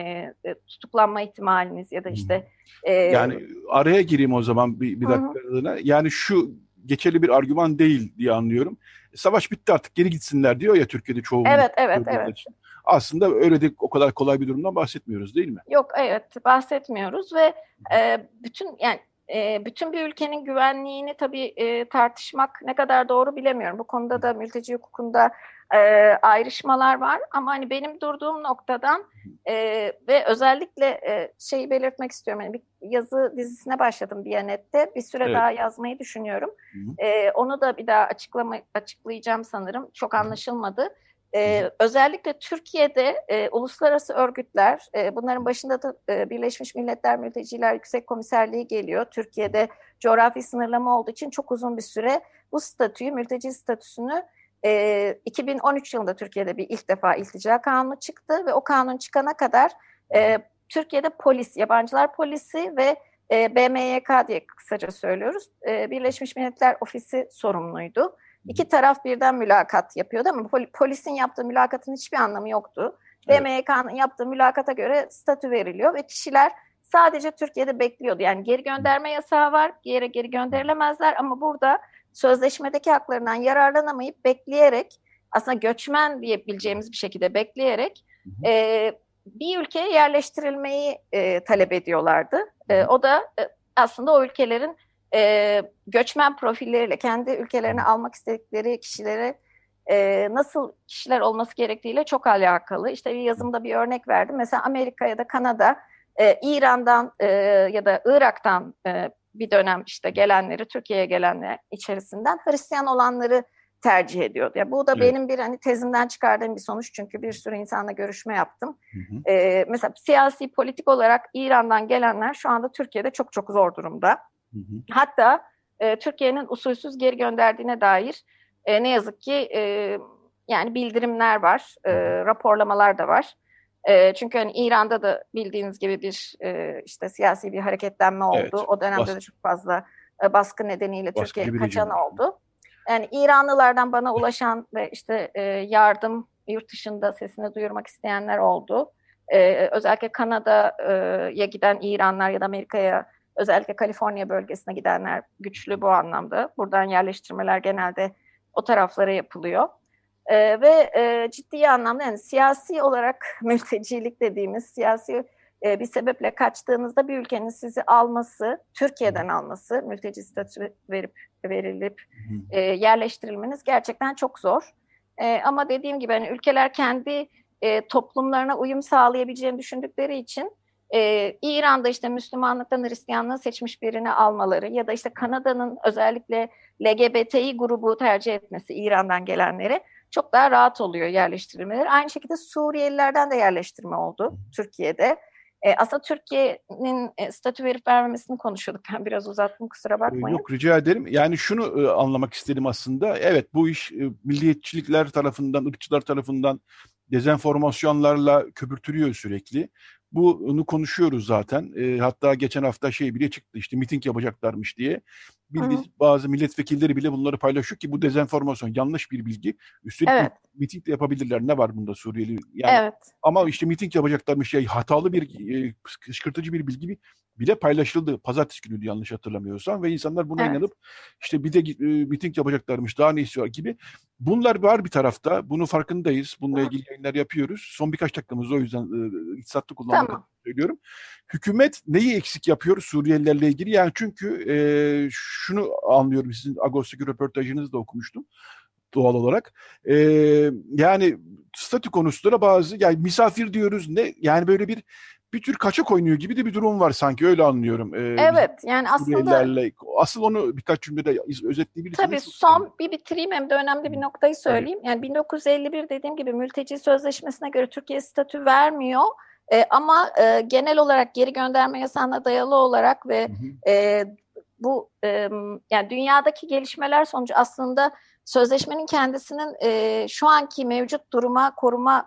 e tutuklanma ihtimaliniz ya da işte... E, yani araya gireyim o zaman bir, bir dakikalığına. Yani şu geçerli bir argüman değil diye anlıyorum. Savaş bitti artık geri gitsinler diyor ya Türkiye'de çoğu. Evet, evet, evet. Için aslında öyle de o kadar kolay bir durumdan bahsetmiyoruz değil mi? Yok evet bahsetmiyoruz ve e, bütün yani e, bütün bir ülkenin güvenliğini tabii e, tartışmak ne kadar doğru bilemiyorum. Bu konuda da mülteci hukukunda e, ayrışmalar var ama hani benim durduğum noktadan e, ve özellikle e, şeyi belirtmek istiyorum. Yani bir yazı dizisine başladım Biyanet'te. Bir süre evet. daha yazmayı düşünüyorum. E, onu da bir daha açıklama açıklayacağım sanırım. Çok anlaşılmadı. e, özellikle Türkiye'de e, uluslararası örgütler, e, bunların başında da e, Birleşmiş Milletler Mülteciler Yüksek Komiserliği geliyor. Türkiye'de coğrafi sınırlama olduğu için çok uzun bir süre bu statüyü, mülteci statüsünü e, 2013 yılında Türkiye'de bir ilk defa iltica kanunu çıktı ve o kanun çıkana kadar e, Türkiye'de polis, yabancılar polisi ve e, BMYK diye kısaca söylüyoruz. E, Birleşmiş Milletler Ofisi sorumluydu. İki taraf birden mülakat yapıyordu ama polisin yaptığı mülakatın hiçbir anlamı yoktu. Evet. BMYK'nın yaptığı mülakata göre statü veriliyor ve kişiler sadece Türkiye'de bekliyordu. Yani geri gönderme yasağı var, geri geri gönderilemezler ama burada sözleşmedeki haklarından yararlanamayıp bekleyerek aslında göçmen diyebileceğimiz bir şekilde bekleyerek e, bir ülkeye yerleştirilmeyi e, talep ediyorlardı. E, o da e, aslında o ülkelerin e, göçmen profilleriyle kendi ülkelerine almak istedikleri kişilere e, nasıl kişiler olması gerektiğiyle çok alakalı. İşte bir yazımda bir örnek verdim. Mesela Amerika ya da Kanada e, İran'dan e, ya da Irak'tan e, bir dönem işte gelenleri Türkiye'ye gelenler içerisinden Hristiyan olanları tercih ediyordu. Ya bu da evet. benim bir hani tezimden çıkardığım bir sonuç çünkü bir sürü insanla görüşme yaptım. Hı hı. Ee, mesela siyasi politik olarak İran'dan gelenler şu anda Türkiye'de çok çok zor durumda. Hı hı. Hatta e, Türkiye'nin usulsüz geri gönderdiğine dair e, ne yazık ki e, yani bildirimler var, e, raporlamalar da var. E, çünkü hani İran'da da bildiğiniz gibi bir e, işte siyasi bir hareketlenme oldu. Evet, o dönemde baskı. de çok fazla e, baskı nedeniyle baskı Türkiye kaçan oldu. Yani İranlılardan bana ulaşan ve işte e, yardım yurt dışında sesini duyurmak isteyenler oldu. E, özellikle Kanada'ya giden İranlar ya da Amerika'ya özellikle Kaliforniya bölgesine gidenler güçlü bu anlamda. Buradan yerleştirmeler genelde o taraflara yapılıyor. E, ve e, ciddi anlamda yani siyasi olarak *laughs* mültecilik dediğimiz siyasi e, bir sebeple kaçtığınızda bir ülkenin sizi alması, Türkiye'den alması, mülteci statü verip verilip e, yerleştirilmeniz gerçekten çok zor. E, ama dediğim gibi hani ülkeler kendi e, toplumlarına uyum sağlayabileceğini düşündükleri için e, İran'da işte Müslümanlıktan Hristiyanlığı seçmiş birini almaları ya da işte Kanada'nın özellikle LGBTİ grubu tercih etmesi İran'dan gelenleri çok daha rahat oluyor yerleştirilmeleri. Aynı şekilde Suriyelilerden de yerleştirme oldu Türkiye'de. E, aslında Türkiye'nin e, statü verip vermemesini konuşuyorduk. Ben biraz uzattım kusura e, bakmayın. Yok rica ederim. Yani şunu e, anlamak istedim aslında. Evet bu iş e, milliyetçilikler tarafından, ırkçılar tarafından dezenformasyonlarla köpürtülüyor sürekli. Bunu konuşuyoruz zaten. E, hatta geçen hafta şey bile çıktı işte miting yapacaklarmış diye. Bildiğiniz bazı milletvekilleri bile bunları paylaşıyor ki bu dezenformasyon yanlış bir bilgi. Üstelik evet. miting de yapabilirler. Ne var bunda Suriyeli? Yani, evet. Ama işte miting yapacaklarmış şey hatalı bir e, kışkırtıcı bir bilgi bile paylaşıldı. Pazartesi günü yanlış hatırlamıyorsam ve insanlar buna evet. inanıp işte bir de e, miting yapacaklarmış daha ne istiyor gibi. Bunlar var bir tarafta. Bunu farkındayız. Bununla ilgili yayınlar yapıyoruz. Son birkaç dakikamız o yüzden e, iktisatlı kullanmak tamam. Söylüyorum. Hükümet neyi eksik yapıyor Suriyelilerle ilgili? Yani çünkü e, şunu anlıyorum sizin Ağustos'taki röportajınızı da okumuştum doğal olarak. E, yani statü konusunda bazı yani misafir diyoruz ne yani böyle bir bir tür kaçak oynuyor gibi de bir durum var sanki öyle anlıyorum. Ee, evet yani aslında asıl onu birkaç cümlede özetleyebilirsiniz. Tabii son bir bitireyim hem de önemli bir noktayı söyleyeyim. Yani 1951 dediğim gibi mülteci sözleşmesine göre Türkiye statü vermiyor. E, ama e, genel olarak geri gönderme yasağına dayalı olarak ve hı hı. E, bu e, yani dünyadaki gelişmeler sonucu aslında sözleşmenin kendisinin e, şu anki mevcut duruma koruma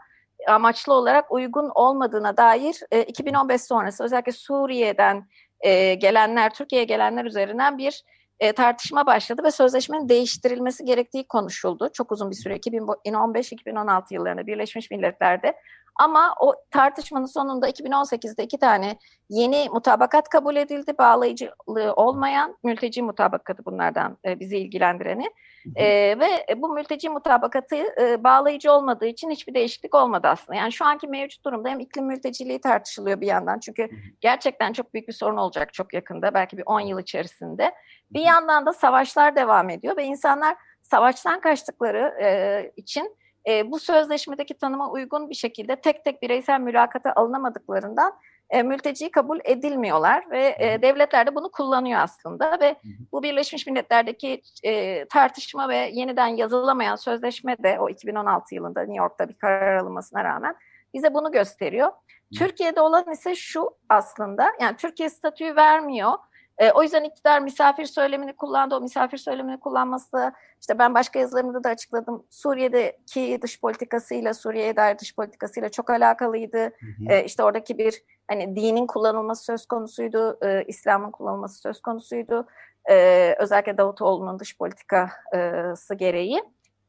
amaçlı olarak uygun olmadığına dair e, 2015 sonrası özellikle Suriye'den e, gelenler, Türkiye'ye gelenler üzerinden bir e, tartışma başladı ve sözleşmenin değiştirilmesi gerektiği konuşuldu. Çok uzun bir süre 2015-2016 yıllarında Birleşmiş Milletler'de. Ama o tartışmanın sonunda 2018'de iki tane yeni mutabakat kabul edildi. Bağlayıcılığı olmayan mülteci mutabakatı bunlardan e, bizi ilgilendireni. E, ve bu mülteci mutabakatı e, bağlayıcı olmadığı için hiçbir değişiklik olmadı aslında. Yani şu anki mevcut durumda hem iklim mülteciliği tartışılıyor bir yandan. Çünkü gerçekten çok büyük bir sorun olacak çok yakında. Belki bir 10 yıl içerisinde. Bir yandan da savaşlar devam ediyor ve insanlar savaştan kaçtıkları e, için e, bu sözleşmedeki tanıma uygun bir şekilde tek tek bireysel mülakata alınamadıklarından e, mülteci kabul edilmiyorlar ve e, devletler de bunu kullanıyor aslında ve bu Birleşmiş Milletler'deki e, tartışma ve yeniden yazılamayan sözleşme de o 2016 yılında New York'ta bir karar alınmasına rağmen bize bunu gösteriyor. Türkiye'de olan ise şu aslında yani Türkiye statüyü vermiyor e, o yüzden iktidar misafir söylemini kullandı. O misafir söylemini kullanması işte ben başka yazılarımda da açıkladım. Suriye'deki dış politikasıyla, Suriye'ye dair dış politikasıyla çok alakalıydı. Hı hı. E, işte oradaki bir hani dinin kullanılması söz konusuydu, e, İslam'ın kullanılması söz konusuydu. E, özellikle Davutoğlu'nun dış politikası gereği.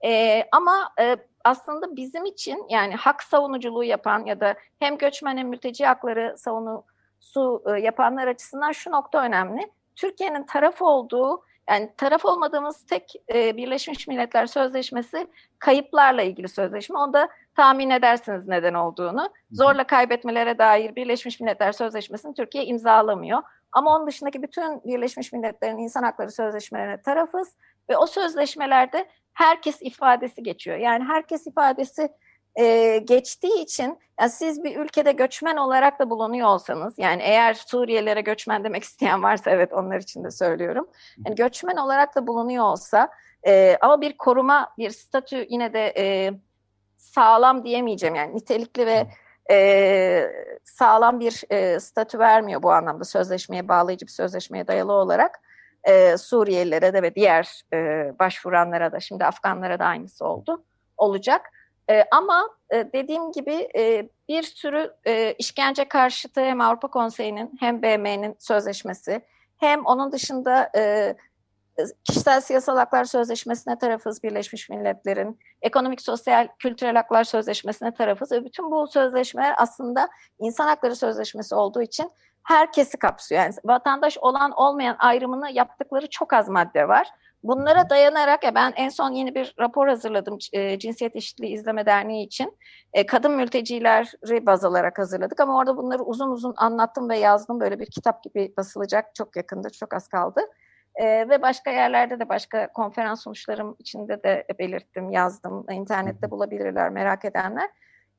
E, ama e, aslında bizim için yani hak savunuculuğu yapan ya da hem göçmen hem mülteci hakları savunu su e, yapanlar açısından şu nokta önemli. Türkiye'nin taraf olduğu yani taraf olmadığımız tek e, Birleşmiş Milletler Sözleşmesi kayıplarla ilgili sözleşme. Onda tahmin edersiniz neden olduğunu. Zorla kaybetmelere dair Birleşmiş Milletler Sözleşmesi'ni Türkiye imzalamıyor. Ama onun dışındaki bütün Birleşmiş Milletler'in insan hakları sözleşmelerine tarafız ve o sözleşmelerde herkes ifadesi geçiyor. Yani herkes ifadesi e, geçtiği için yani siz bir ülkede göçmen olarak da bulunuyor olsanız yani eğer Suriyelilere göçmen demek *laughs* isteyen varsa evet onlar için de söylüyorum. Yani göçmen olarak da bulunuyor olsa e, ama bir koruma bir statü yine de e, sağlam diyemeyeceğim yani nitelikli ve e, sağlam bir e, statü vermiyor bu anlamda sözleşmeye bağlayıcı bir sözleşmeye dayalı olarak e, Suriyelilere de ve diğer e, başvuranlara da şimdi Afganlara da aynısı oldu olacak. E, ama e, dediğim gibi e, bir sürü e, işkence karşıtı hem Avrupa Konseyi'nin hem BM'nin sözleşmesi hem onun dışında e, kişisel siyasal haklar sözleşmesine tarafız Birleşmiş Milletler'in, ekonomik, sosyal, kültürel haklar sözleşmesine tarafız ve bütün bu sözleşmeler aslında insan hakları sözleşmesi olduğu için herkesi kapsıyor. Yani vatandaş olan olmayan ayrımını yaptıkları çok az madde var. Bunlara dayanarak ya ben en son yeni bir rapor hazırladım e, Cinsiyet Eşitliği İzleme Derneği için. E, kadın mültecileri baz alarak hazırladık ama orada bunları uzun uzun anlattım ve yazdım. Böyle bir kitap gibi basılacak çok yakında, çok az kaldı. E, ve başka yerlerde de başka konferans sonuçlarım içinde de belirttim, yazdım. İnternette bulabilirler merak edenler.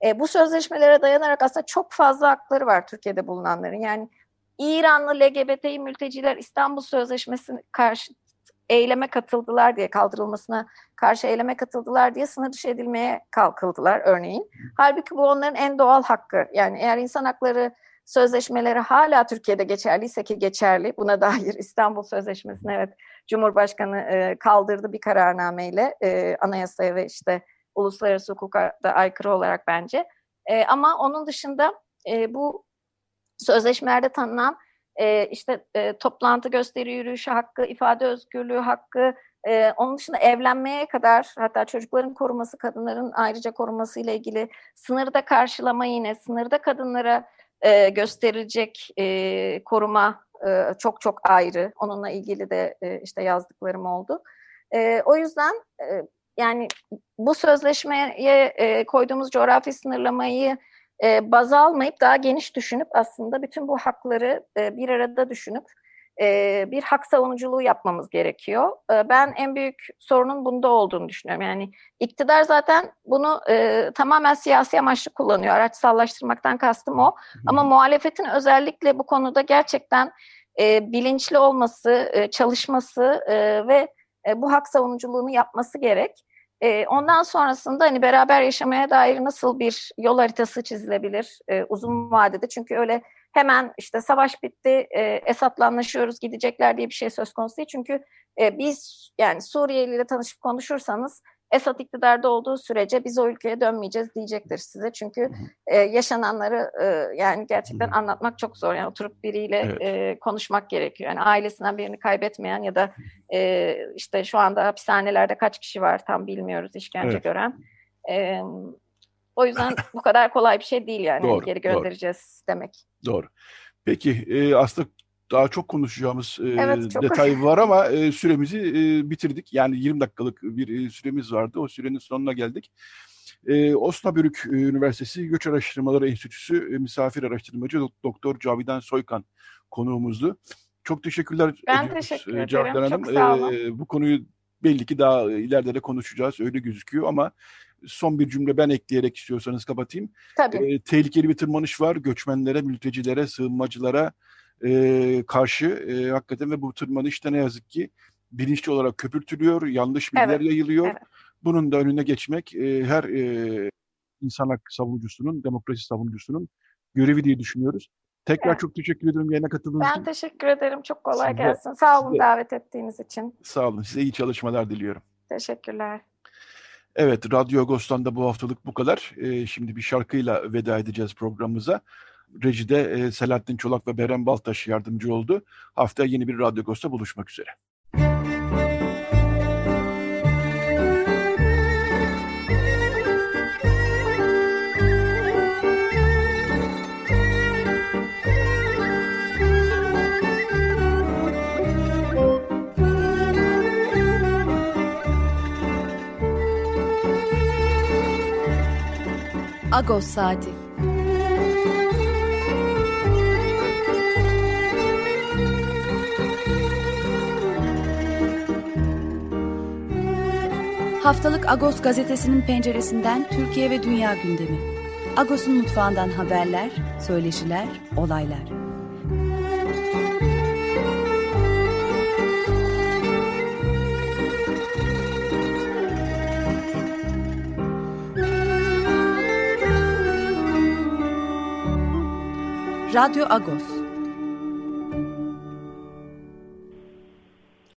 E, bu sözleşmelere dayanarak aslında çok fazla hakları var Türkiye'de bulunanların. Yani İranlı LGBT mülteciler İstanbul Sözleşmesi karşı eyleme katıldılar diye kaldırılmasına karşı eyleme katıldılar diye sınır dışı edilmeye kalkıldılar örneğin. Halbuki bu onların en doğal hakkı. Yani eğer insan hakları sözleşmeleri hala Türkiye'de geçerliyse ki geçerli buna dair İstanbul Sözleşmesi'ni evet Cumhurbaşkanı e, kaldırdı bir kararnameyle e, anayasaya ve işte uluslararası hukuka da aykırı olarak bence. E, ama onun dışında e, bu sözleşmelerde tanınan e, işte e, toplantı gösteri yürüyüşü hakkı, ifade özgürlüğü hakkı, e, onun dışında evlenmeye kadar hatta çocukların koruması, kadınların ayrıca koruması ile ilgili sınırda karşılama yine, sınırda kadınlara e, gösterilecek e, koruma e, çok çok ayrı. Onunla ilgili de e, işte yazdıklarım oldu. E, o yüzden e, yani bu sözleşmeye e, koyduğumuz coğrafi sınırlamayı e, baz almayıp daha geniş düşünüp aslında bütün bu hakları e, bir arada düşünüp e, bir hak savunuculuğu yapmamız gerekiyor. E, ben en büyük sorunun bunda olduğunu düşünüyorum. Yani iktidar zaten bunu e, tamamen siyasi amaçlı kullanıyor. Araçsallaştırmaktan kastım o. Ama muhalefetin özellikle bu konuda gerçekten e, bilinçli olması, e, çalışması e, ve e, bu hak savunuculuğunu yapması gerek. E, ondan sonrasında hani beraber yaşamaya dair nasıl bir yol haritası çizilebilir e, uzun vadede? Çünkü öyle hemen işte savaş bitti, e, Esad'la anlaşıyoruz, gidecekler diye bir şey söz konusu değil. Çünkü e, biz yani Suriyeli ile tanışıp konuşursanız Esad iktidarda olduğu sürece biz o ülkeye dönmeyeceğiz diyecektir size. Çünkü e, yaşananları e, yani gerçekten anlatmak çok zor. Yani oturup biriyle evet. e, konuşmak gerekiyor. Yani ailesinden birini kaybetmeyen ya da e, işte şu anda hapishanelerde kaç kişi var tam bilmiyoruz işkence evet. gören. E, o yüzden bu kadar kolay bir şey değil yani doğru, geri göndereceğiz doğru. demek. Doğru. Peki e, aslında daha çok konuşacağımız e, evet, çok detay var ama e, süremizi e, bitirdik. Yani 20 dakikalık bir e, süremiz vardı. O sürenin sonuna geldik. E, Osnabrück Üniversitesi Göç Araştırmaları Enstitüsü e, misafir araştırmacı Doktor Cavidan Soykan konuğumuzdu. Çok teşekkürler. Ben teşekkür ederim. Cavidan Hanım. Çok sağ olun. E, bu konuyu belli ki daha ileride de konuşacağız öyle gözüküyor ama son bir cümle ben ekleyerek istiyorsanız kapatayım. Tabii. E, tehlikeli bir tırmanış var. Göçmenlere, mültecilere, sığınmacılara e, karşı e, hakikaten ve bu tırmanışta ne yazık ki bilinçli olarak köpürtülüyor, yanlış bilgiler Evet, yayılıyor. evet. Bunun da önüne geçmek e, her e, insan hakkı savunucusunun, demokrasi savunucusunun görevi diye düşünüyoruz. Tekrar Evet. çok teşekkür ediyorum yayına katıldığınız Ben için. teşekkür ederim. Çok kolay Size- gelsin. Sağ olun size- davet ettiğiniz için. Sağ olun. Size iyi çalışmalar diliyorum. Teşekkürler. Evet, Radyo Agos'tan da bu haftalık bu kadar. Ee, şimdi bir şarkıyla veda edeceğiz programımıza. Rejide e, Selahattin Çolak ve Beren Baltaş yardımcı oldu. Haftaya yeni bir Radyo Agos'ta buluşmak üzere. Agos Saati Haftalık Agos gazetesinin penceresinden Türkiye ve dünya gündemi. Agos'un mutfağından haberler, söyleşiler, olaylar. Radyo Agos